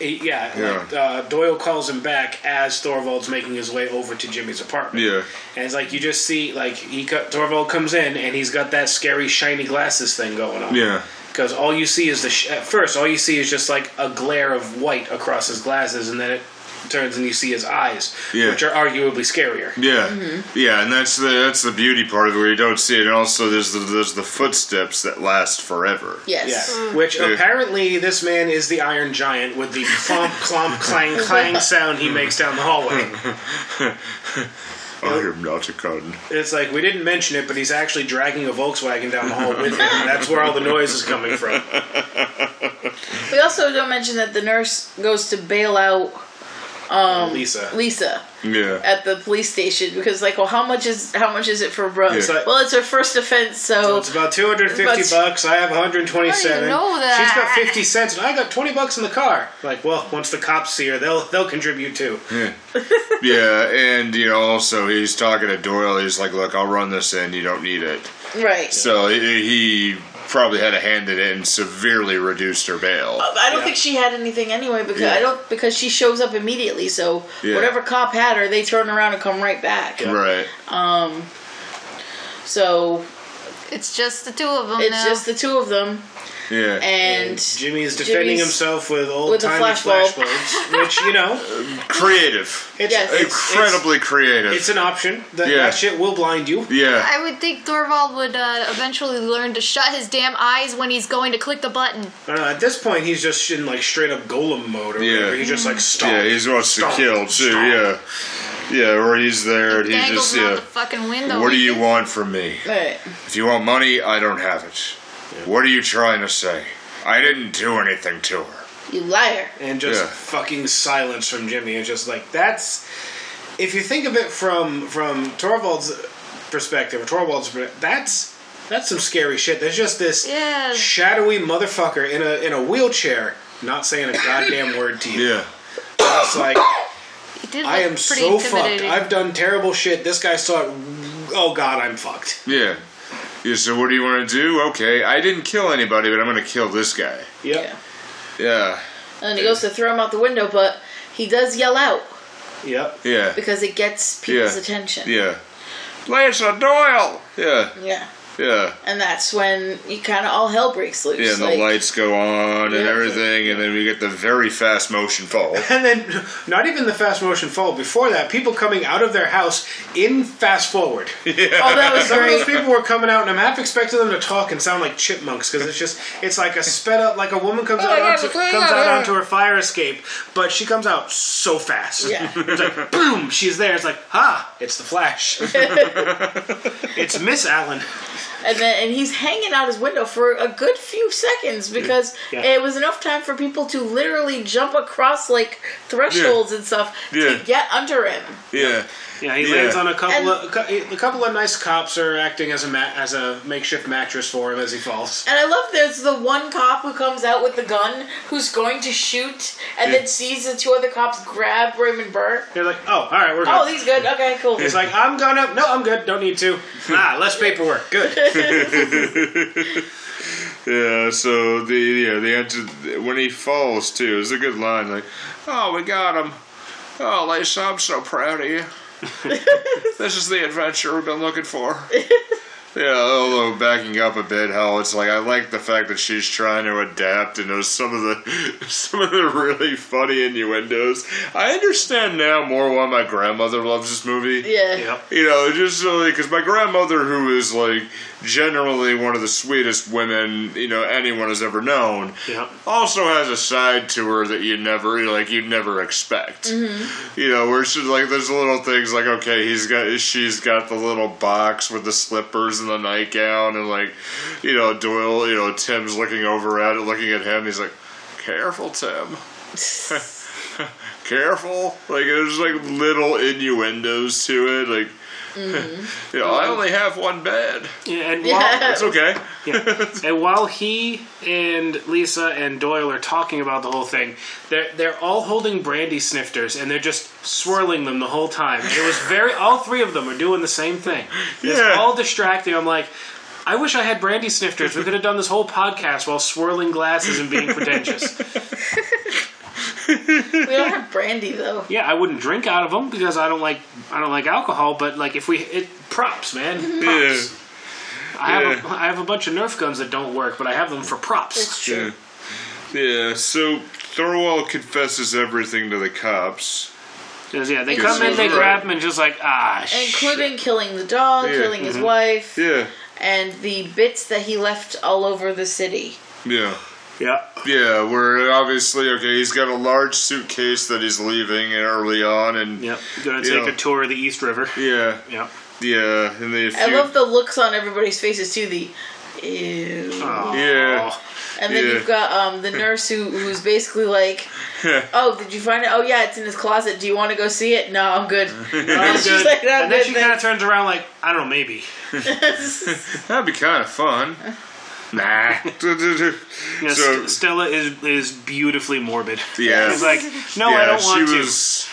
yeah, Yeah. Like, uh, Doyle calls him back as Thorwald's making his way over to Jimmy's apartment. yeah, And it's like you just see, like he Thorwald comes in and he's got that scary shiny glasses thing going on. yeah, Because all you see is the sh- at first all you see is just like a glare of white across his glasses, and then it turns and you see his eyes, Yeah. which are arguably scarier. yeah, Mm-hmm. yeah. And that's the that's the beauty part of it where you don't see it. And also, there's the there's the footsteps that last forever. Yes. Yeah, which Yeah. apparently this man is the Iron Giant with the clomp, clomp, clang, clang sound he makes down the hallway. I am not a gun. It's like we didn't mention it, but he's actually dragging a Volkswagen down the hall with him. and That's where all the noise is coming from. We also don't mention that the nurse goes to bail out Um, Lisa. Lisa Yeah, at the police station because like, well, how much is how much is it for bro? It's like- well, it's her first offense, so, So it's about 250 bucks. I have 127. I know that. She's got 50 cents, and I got 20 bucks in the car. Like, well, once the cops see her, they'll they'll contribute too. yeah, yeah. And you know, also he's talking to Doyle. He's like, "Look, I'll run this in. You don't need it." right. So he, he probably had a hand in it and severely reduced her bail. I don't Yeah. think she had anything anyway because Yeah. I don't because she shows up immediately. So Yeah. whatever cop had her, they turn around and come right back. Right. Um. So It's just the two of them it's now. just the two of them, Yeah. and Jimmy is defending Jimmy's- himself with old with a timey flashbulb. flashbulbs, which you know, Creative. it's, Yes. it's Incredibly creative. It's, it's an option. That, Yeah. that shit will blind you. yeah. I would think Thorwald would uh, eventually learn to shut his damn eyes when he's going to click the button. I know, at this point, he's just in like straight up golem mode or Yeah. whatever. He's just like stomp. Yeah, he wants to stomp, kill too. stomp. Yeah, yeah. Or he's there and he Dangles just yeah. the fucking window. What do you want from me? right. If you want money, I don't have it. What are you trying to say? I didn't do anything to her. You liar. and just Yeah. fucking silence from Jimmy. It's just like that's if you think of it from from Thorwald's perspective, or Thorwald's perspective, that's that's some scary shit. There's just this Yeah. shadowy motherfucker in a in a wheelchair, not saying a goddamn word to you. Yeah. It's like He I am so fucked. I've done terrible shit. This guy saw it. Oh god, I'm fucked. Yeah. Yeah. So what do you want to do? Okay, I didn't kill anybody, but I'm gonna kill this guy. Yep. Yeah. Yeah. And he goes to throw him out the window, but he does yell out Yep. Yeah. because it gets people's Yeah. attention. Yeah. Lisa Doyle. Yeah. Yeah. Yeah. and that's when you kind of all hell breaks loose. Yeah, and like, the lights go on and Yeah. everything, and then we get the very fast motion fall. And then, not even the fast motion fall. Before that, people coming out of their house in fast forward. Oh, that was Some of those people were coming out, and I'm half expecting them to talk and sound like chipmunks because it's just it's like a sped up, like a woman comes out onto, comes out onto her fire escape, but she comes out so fast. Yeah. it's like boom, she's there. It's like ah, it's the Flash. it's Miss Allen. And then and he's hanging out his window for a good few seconds because Yeah. it was enough time for people to literally jump across like thresholds and stuff Yeah. to get under him. Yeah. Yeah, he Yeah. lands on a couple And- of a couple of nice cops are acting as a ma- as a makeshift mattress for him as he falls. And I love there's the one cop who comes out with the gun who's going to shoot and Yeah. then sees the two other cops grab Raymond Burr. They're like, oh, all right, we're good. Oh, he's good. Okay, cool. He's like, I'm gonna. No, I'm good. Don't need to. Ah, less paperwork. Good. Yeah, so the yeah the answer when he falls too is a good line like, "Oh, we got him! Oh, Lisa, I'm so proud of you. this is the adventure we've been looking for." Yeah, although backing up a bit, how it's like I like the fact that she's trying to adapt and knows some of the some of the really funny innuendos. I understand now more why my grandmother loves this movie. yeah. yep. You know, just so because my grandmother, who is like generally one of the sweetest women you know anyone has ever known, Yep. also has a side to her that you never like you'd never expect. Mm-hmm. You know, where she's like there's little things like okay, he's got she's got the little box with the slippers and the nightgown, and like you know Doyle, you know Tim's looking over at it, looking at him. He's like, "Careful, Tim." Careful, like there's like little innuendos to it, like you know, I only have one bed. Yeah, and Yeah. while It's okay. yeah. and while he and Lisa and Doyle are talking about the whole thing, they're they're all holding brandy snifters and they're just swirling them the whole time. And it was very all three of them are doing the same thing. It's Yeah. all distracting. I'm like. I wish I had brandy snifters. We could have done this whole podcast while swirling glasses and being pretentious. We don't have brandy though. Yeah, I wouldn't drink out of them because I don't like I don't like alcohol. But like if we it props, man, Yeah. props. I have Yeah. a, I have a bunch of Nerf guns that don't work, but I have them for props. It's true. Yeah. Yeah, so Thorwald confesses everything to the cops. yeah, they come in, they right. grab him, and just like ah, Including killing the dog, Yeah. killing his wife, Yeah. and the bits that he left all over the city. Yeah. Shit. yeah, Yeah, where obviously, okay, he's got a large suitcase that he's leaving early on, and yep. Gonna take Yeah. a tour of the East River. yeah, Yep. yeah, and they. I love the looks on everybody's faces too. The ew. Yeah. And then Yeah. you've got um, the nurse who who's basically like, "Oh, did you find it? Oh yeah, it's in his closet. Do you want to go see it? No, I'm good." I'm She's good. like, "No, and then good, she kind of turns around like I don't know, maybe. That'd be kind of fun. nah. You know, So- St- Stella is is beautifully morbid. Yeah. She's like, no, yeah, I don't want she to. was.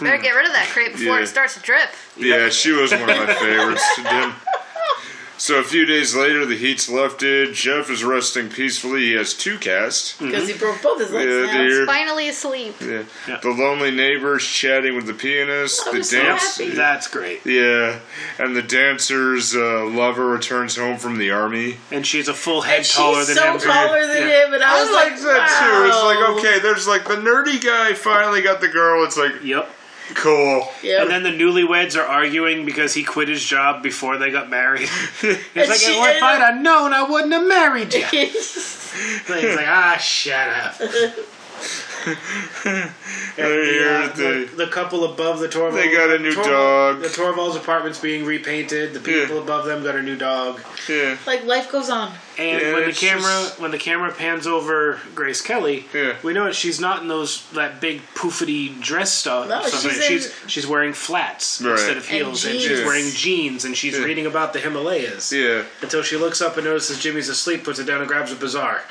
Better get rid of that crate before Yeah. it starts to drip. Yeah, she was one of my favorites. Dim. So a few days later, the heat's lifted. Jeff is resting peacefully. He has two casts. because he broke both his legs Yeah, now. dear. Finally asleep. Yeah. Yeah. The lonely neighbors chatting with the pianist. I the was so dance. happy. That's great. Yeah, and the dancer's uh, lover returns home from the army. And she's a full head And taller she's than so him. taller than Yeah. him, and I was like, that too. It's like okay, there's like the nerdy guy finally got the girl. It's like Yep. Cool. Yep. And then the newlyweds are arguing because he quit his job before they got married. He's like, she if I'd have known, I wouldn't have married you. He's like, ah, shut up. And the, they- the, the couple above the Thorwald. They got a new Thorwald- dog. The Thorwald's apartment's being repainted. The people Yeah. above them got a new dog. Yeah, like life goes on. And Yeah, when the camera just- when the camera pans over Grace Kelly, Yeah. we know she's not in those that big poofity dress stuff. No, stuff. she's she's, in- she's wearing flats Right. instead of heels, and, she's wearing jeans, and she's Yeah. reading about the Himalayas. yeah, Until she looks up and notices Jimmy's asleep, puts it down, and grabs a bazaar.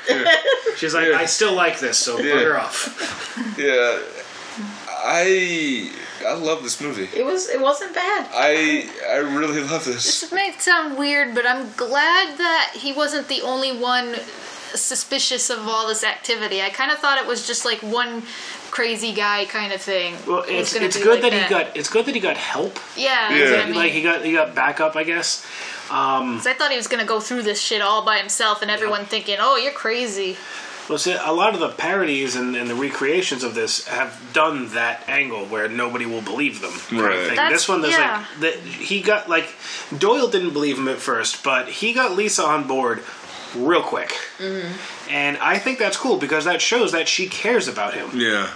She's like, Yeah. "I still like this, so Yeah. bugger off." yeah. I I love this movie. It was. It wasn't bad. I I really love this. This may sound weird, but I'm glad that he wasn't the only one suspicious of all this activity. I kind of thought it was just like one crazy guy kind of thing. Well, it's gonna it's good like that, he got it's good that he got help. Yeah, Yeah. that's what I mean. Like he got he got backup, I guess. Um, 'Cause I thought he was gonna go through this shit all by himself, and everyone thinking, "Oh, you're crazy." Well, see, a lot of the parodies and, and the recreations of this have done that angle where nobody will believe them. kind of Right. thing. That's- this one, there's yeah. like that he got like Doyle didn't believe him at first, but he got Lisa on board real quick, Mm-hmm. and I think that's cool because that shows that she cares about him. Yeah.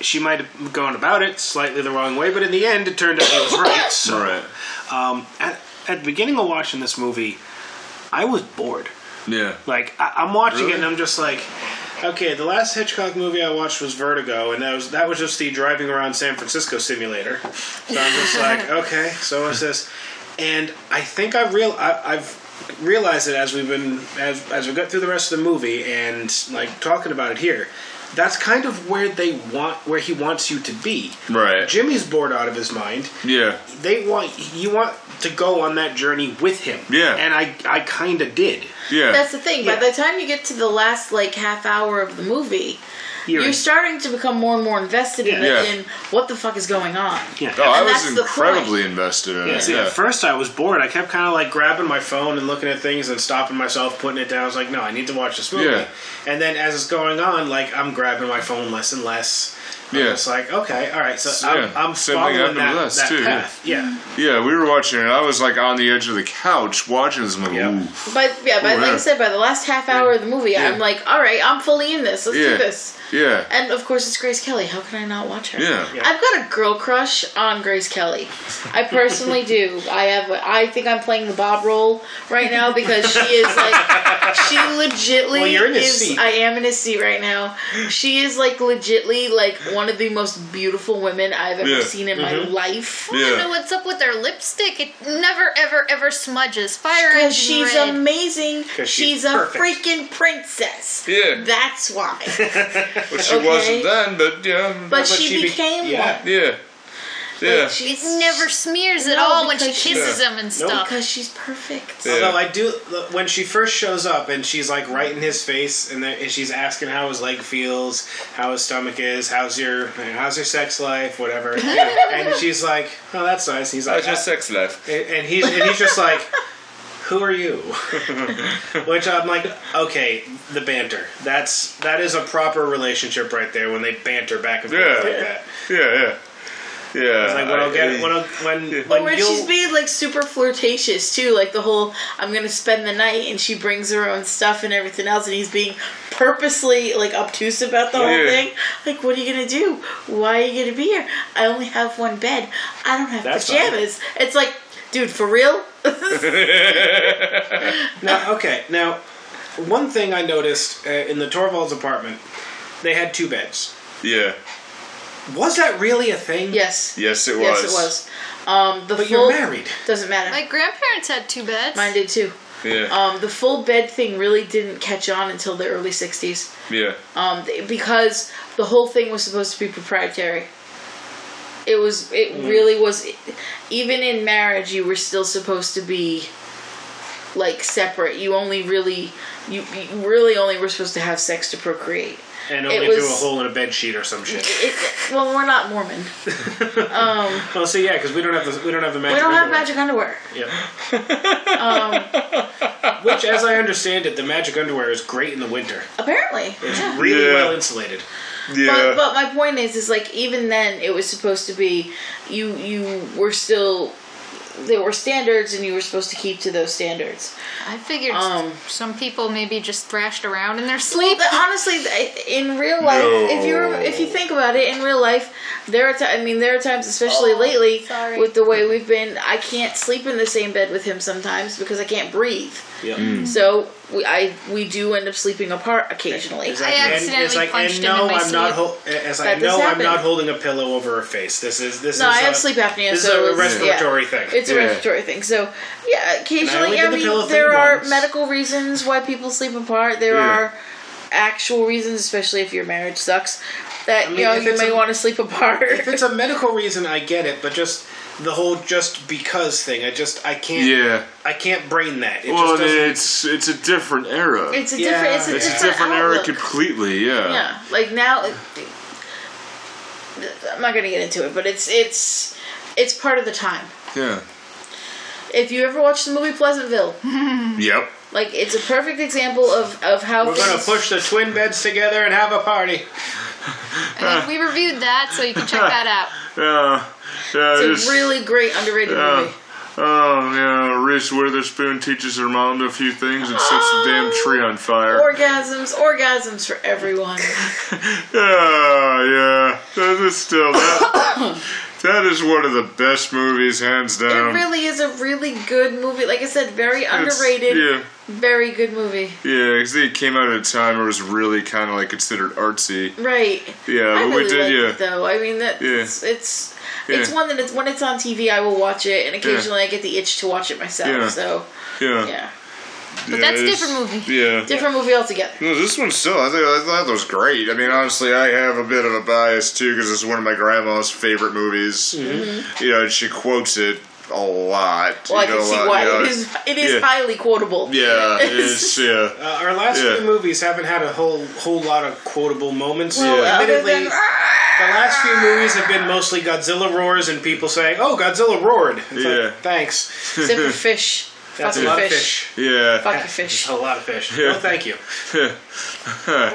She might have gone about it slightly the wrong way, but in the end, it turned out he was right. So, Right. um, at, at the beginning of watching this movie, I was bored. Yeah. Like I, I'm watching Really? it and I'm just like, okay, the last Hitchcock movie I watched was Vertigo, and that was that was just the driving around San Francisco simulator. So I'm just like, okay, so what's this? And I think I've real I, I've realized it as we've been as as we got through the rest of the movie and like talking about it here. That's kind of where they want where he wants you to be. Right. Jimmy's bored out of his mind Yeah. they want you want to go on that journey with him. Yeah. and I I kind of did. Yeah. That's the thing. By the time you get to the last like half hour of the movie, You're, you're starting to become more and more invested in, Yeah. it, in what the fuck is going on. yeah. oh, I was incredibly invested in Yeah, it. see, Yeah. at first I was bored. I kept kind of like grabbing my phone and looking at things and stopping myself, putting it down. I was like, no, I need to watch this movie. Yeah. And then as it's going on, like I'm grabbing my phone less and less. Yeah. It's like, okay, all right. So Yeah, I'm, I'm same thing following happened that, with us, that too, path. Yeah. Yeah, we were watching it. I was like on the edge of the couch watching this movie. Yeah. But yeah, but like. I said, by the last half hour of the movie, Yeah. I'm like, all right, I'm fully in this. Let's Yeah. do this. Yeah. And of course, it's Grace Kelly. How can I not watch her? Yeah. Yeah. I've got a girl crush on Grace Kelly. I personally do. I have. I think I'm playing the Bob role right now because she is like, she legitly Well, you're in his is. seat. I am in his seat right now. She is like legitly like one of the most beautiful women I've ever Yeah. seen in my mm-hmm. life. I don't know what's up with her lipstick. It never, ever, ever smudges. Fire engine Because she's red. amazing. 'Cause She's, she's a freaking princess. Yeah. That's why. But she Okay. wasn't then, but yeah. But, she, she be- became yeah. one. yeah. Yeah. Like, she's never smears at No, all when she because she- kisses him and stuff. because she's perfect. Yeah. Although I do, when she first shows up and she's like right in his face, and, then, and she's asking how his leg feels, how his stomach is, how's your how's your sex life, whatever, and she's like, "Oh, that's nice." He's like, sex life? and and he's and he's just like, "Who are you?" Which I'm like, okay, the banter. That's that is a proper relationship right there when they banter back and forth Yeah. like that. Yeah, yeah. Yeah. It's like when I'll get when I'll, when But when when she's being like super flirtatious too, like the whole I'm gonna spend the night and she brings her own stuff and everything else, and he's being purposely like obtuse about the whole thing. Like, what are you gonna do? Why are you gonna be here? I only have one bed. I don't have That's pajamas. It's like, dude, for real? Now, okay, now, one thing I noticed uh, in the Thorwalds apartment, they had two beds. Yeah. Was that really a thing? yes. Yes, it was. Yes, it was. Um, the But full you're married. doesn't matter. My grandparents had two beds. Mine did too. Yeah. Um, the full bed thing really didn't catch on until the early '60s. yeah. um, because the whole thing was supposed to be proprietary. It was. It mm. really was. Even in marriage, you were still supposed to be like separate. You only really, you, you really only were supposed to have sex to procreate. And It only was- through a hole in a bed sheet or some shit. It, well, we're not Mormon. Um, Well, see, yeah, because we don't have the we don't have the magic. we don't have magic underwear. Yep. Um, Which, as I understand it, the magic underwear is great in the winter. apparently, It's yeah. really Yeah. well insulated. Yeah. But, but my point is, is like even then, it was supposed to be you. You were still there were standards, and you were supposed to keep to those standards. I figured Um, some people maybe just thrashed around in their sleep. but honestly, in real life, if you No. if you think about it, in real life, there are ti I mean, there are times, especially Oh, lately, sorry. with the way we've been, I can't sleep in the same bed with him sometimes because I can't breathe. Yep. Mm. So we I we do end up sleeping apart occasionally. It's I like, and accidentally it's like, punched and him in no, my I'm not. sleep. Hol- as I know I'm not holding a pillow over her face. This is this No, is I have a- sleep apnea, This so is a respiratory yeah. thing. It's a Yeah. respiratory thing. So yeah, occasionally, only I, did the mean, there are once. medical reasons why people sleep apart. There Yeah. are actual reasons, especially if your marriage sucks, that mean, you know you may a- want to sleep apart. if it's a medical reason, I get it, but just the whole just because thing. I just I can't Yeah. I can't brain that. It Well, just it's it's a different era. It's a Yeah, different. It's a It's different, a different era outlook. completely. Yeah. Yeah, like now. Uh, I'm not gonna get into it, but it's it's it's part of the time. Yeah. If you ever watched the movie Pleasantville, Yep. like it's a perfect example of of how We're gonna push the twin beds together and have a party. And we reviewed that, so you can check that out. It's a really great underrated movie. Oh yeah, Reese Witherspoon teaches her mom a few things and sets the damn tree on fire. Orgasms, orgasms for everyone. Yeah, yeah. That is still that. that is one of the best movies, hands down. It really is a really good movie. Like I said, very It's- underrated. Yeah, Very good movie. yeah. Because it came out at a time where it was really kind of like considered artsy. Right. Yeah, I but really we did. Yeah, it though. I mean that Yeah. it's it's it's one that it's when it's on TV I will watch it and occasionally I get the itch to watch it myself. Yeah. So yeah. yeah. But that's a different movie. Yeah. Different movie altogether. No, this one still, I think I thought that was great. I mean, honestly, I have a bit of a bias too because it's one of my grandma's favorite movies. You know, and she quotes it a lot. Mm-hmm. Well, I you can see lot, why you know. it is it is yeah. highly quotable. Yeah, it's yeah. Uh, our last Yeah. few movies haven't had a whole whole lot of quotable moments. Well, Yeah. other Admittedly, than the last few movies have been mostly Godzilla roars and people saying, "Oh, Godzilla roared." It's Yeah. like, thanks. except for fish. That's Fuck a lot your of fish. Yeah. Fuck your That's fish. a lot of fish. Yeah. No, thank you.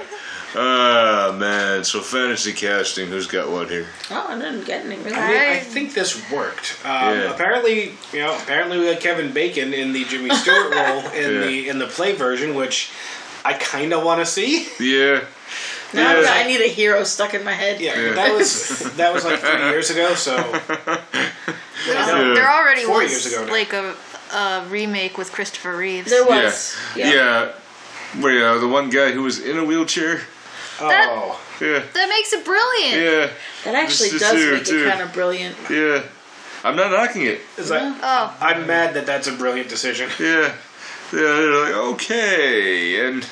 Ah man, so fantasy casting, who's got what here? Oh, I didn't get any really. I, mean, I I- think this worked. Um, Yeah. Apparently, you know, apparently we had Kevin Bacon in the Jimmy Stewart role in Yeah. the in the play version, which I kind of want to see. Yeah. Now Yeah. I need a hero stuck in my head. Yeah, Yeah. that was that was like three years ago. So There, there already Four was years ago now. like a, a remake with Christopher Reeves. There Yeah. was. Yeah. Well, yeah, uh, the one guy who was in a wheelchair. oh, Yeah. That makes it brilliant. Yeah. That actually This is does make too. it kind of brilliant. Yeah. I'm not knocking it. it's like Oh, I'm mad that that's a brilliant decision. Yeah. Yeah, they're like, okay. And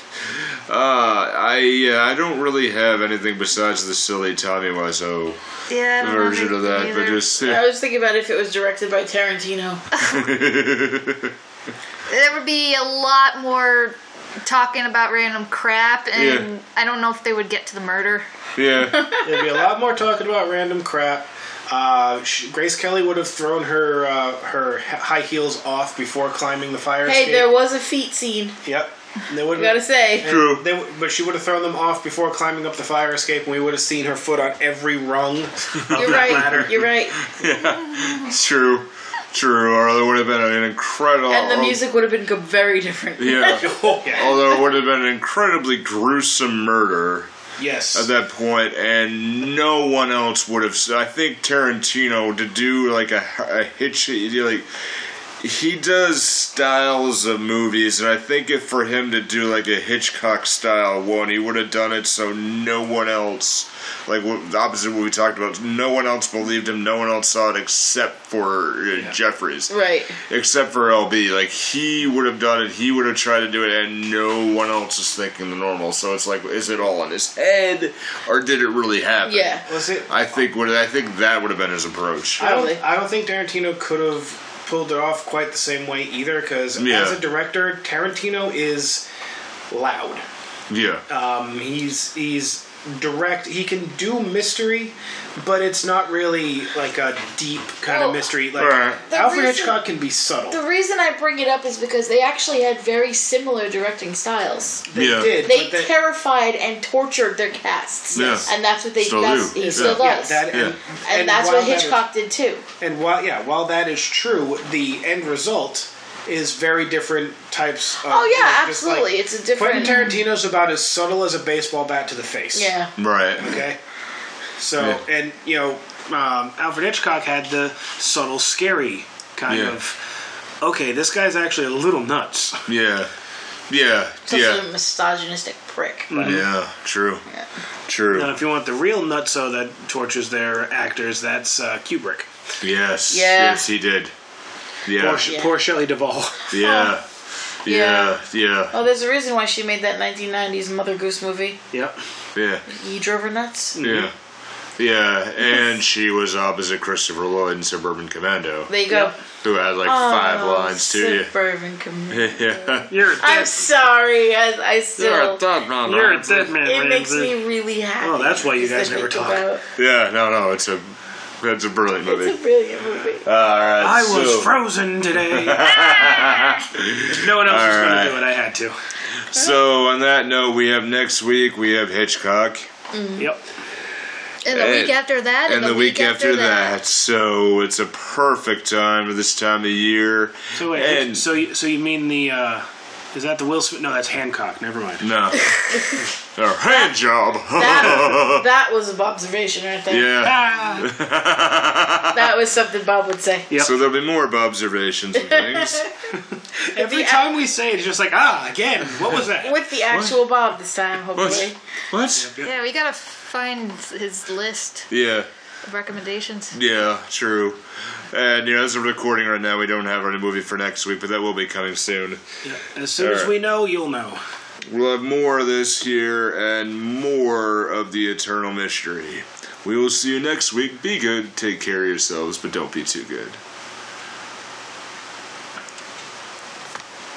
uh, I yeah, I don't really have anything besides the silly Tommy Wiseau yeah. I don't know, version of that, but either. just I was thinking about if it was directed by Tarantino. there would be a lot more talking about random crap, and Yeah. I don't know if they would get to the murder. yeah. There'd be a lot more talking about random crap. Uh, sh- Grace Kelly would have thrown her uh, her high heels off before climbing the fire escape. Hey, escape. there was a feet scene. Yep. And They would I gotta say. True. They, but she would have thrown them off before climbing up the fire escape, and we would have seen her foot on every rung of You're that right. ladder. You're right. It's true. True. Or there would have been an incredible And the music would have been very different. Yeah. Oh yeah. Although it would have been an incredibly gruesome murder yes. at that point, and no one else would have. I think Tarantino to do like a, a hitch, like he does styles of movies, and I think if for him to do like a Hitchcock style one, he would have done it so no one else, like what, the opposite of what we talked about, no one else believed him, no one else saw it except for uh, Jefferies Right. except for LB. Like he would have done it, he would have tried to do it, and no one else is thinking the normal. So it's like, is it all in his head, or did it really happen? Yeah. Was it? I think what I think that would have been his approach. I don't. I don't think Tarantino could have pulled it off quite the same way either. Because Yeah. as a director, Tarantino is loud. Yeah, Um, he's he's direct. He can do mystery, but it's not really like a deep kind Well, of mystery. Like Right. Alfred reason- Hitchcock can be subtle. The reason I bring it up is because they actually had very similar directing styles. they Yeah. did. They but they- terrified and tortured their casts. Yeah. And that's what they Still that's, do. he Yeah. still yeah, does. that, and, Yeah. and, that's while what that is- Hitchcock did too. And while yeah, while that is true, the end result is very different types. Of, Oh yeah, like, just like- absolutely. it's a different Quentin Tarantino's about as subtle as a baseball bat to the face. Yeah. right. Okay. So Yeah. and you know, um, Alfred Hitchcock had the subtle, scary kind Yeah. of. Okay, this guy's actually a little nuts. Yeah, yeah, It's yeah, a misogynistic prick. but- yeah. True, Yeah. true. Now, if you want the real nutso that tortures their actors, that's uh, Kubrick. Yes, Yeah. yes, he did. Yeah, Poor, Yeah. poor Shelley Duvall. yeah, yeah, yeah, Oh, there's a reason why she made that 1990s Mother Goose movie. yep. yeah, He drove her nuts. Mm-hmm. yeah. Yeah, and she was opposite Christopher Lloyd in Suburban Commando, There you go. who had like oh, five Oh, lines to you. Suburban Commando. yeah. You're a I'm sorry. I, I still. you're a dead man, You're a dead man. It makes me really happy. Oh, that's why you guys never talk. about. Yeah, no, no, it's a it's a brilliant movie. It's a brilliant movie. All right, I was frozen today. no one else was going to do it. I had to. so on that note, we have next week we have Hitchcock, Yep. And the week after that, and the week after that. So it's a perfect time for this time of year. So wait, And- so you, so you mean the uh, is that the Will Smith? No, that's Hancock. Never mind. No, our hand job. That, that was a observation right there. yeah. Ah, That was something Bob would say. Yep. So there'll be more Bob observations and things. Every The- time we say it, it's just like ah again. What was that? With the actual Bob this time, hopefully. What? Yeah, we gotta find his list Yeah. Of recommendations. Yeah, true. And you know, as we're recording right now, we don't have any movie for next week, but that will be coming soon. As soon as Alright. we know, you'll know. We'll have more of this here and more of the eternal mystery. We will see you next week. Be good, take care of yourselves, but don't be too good.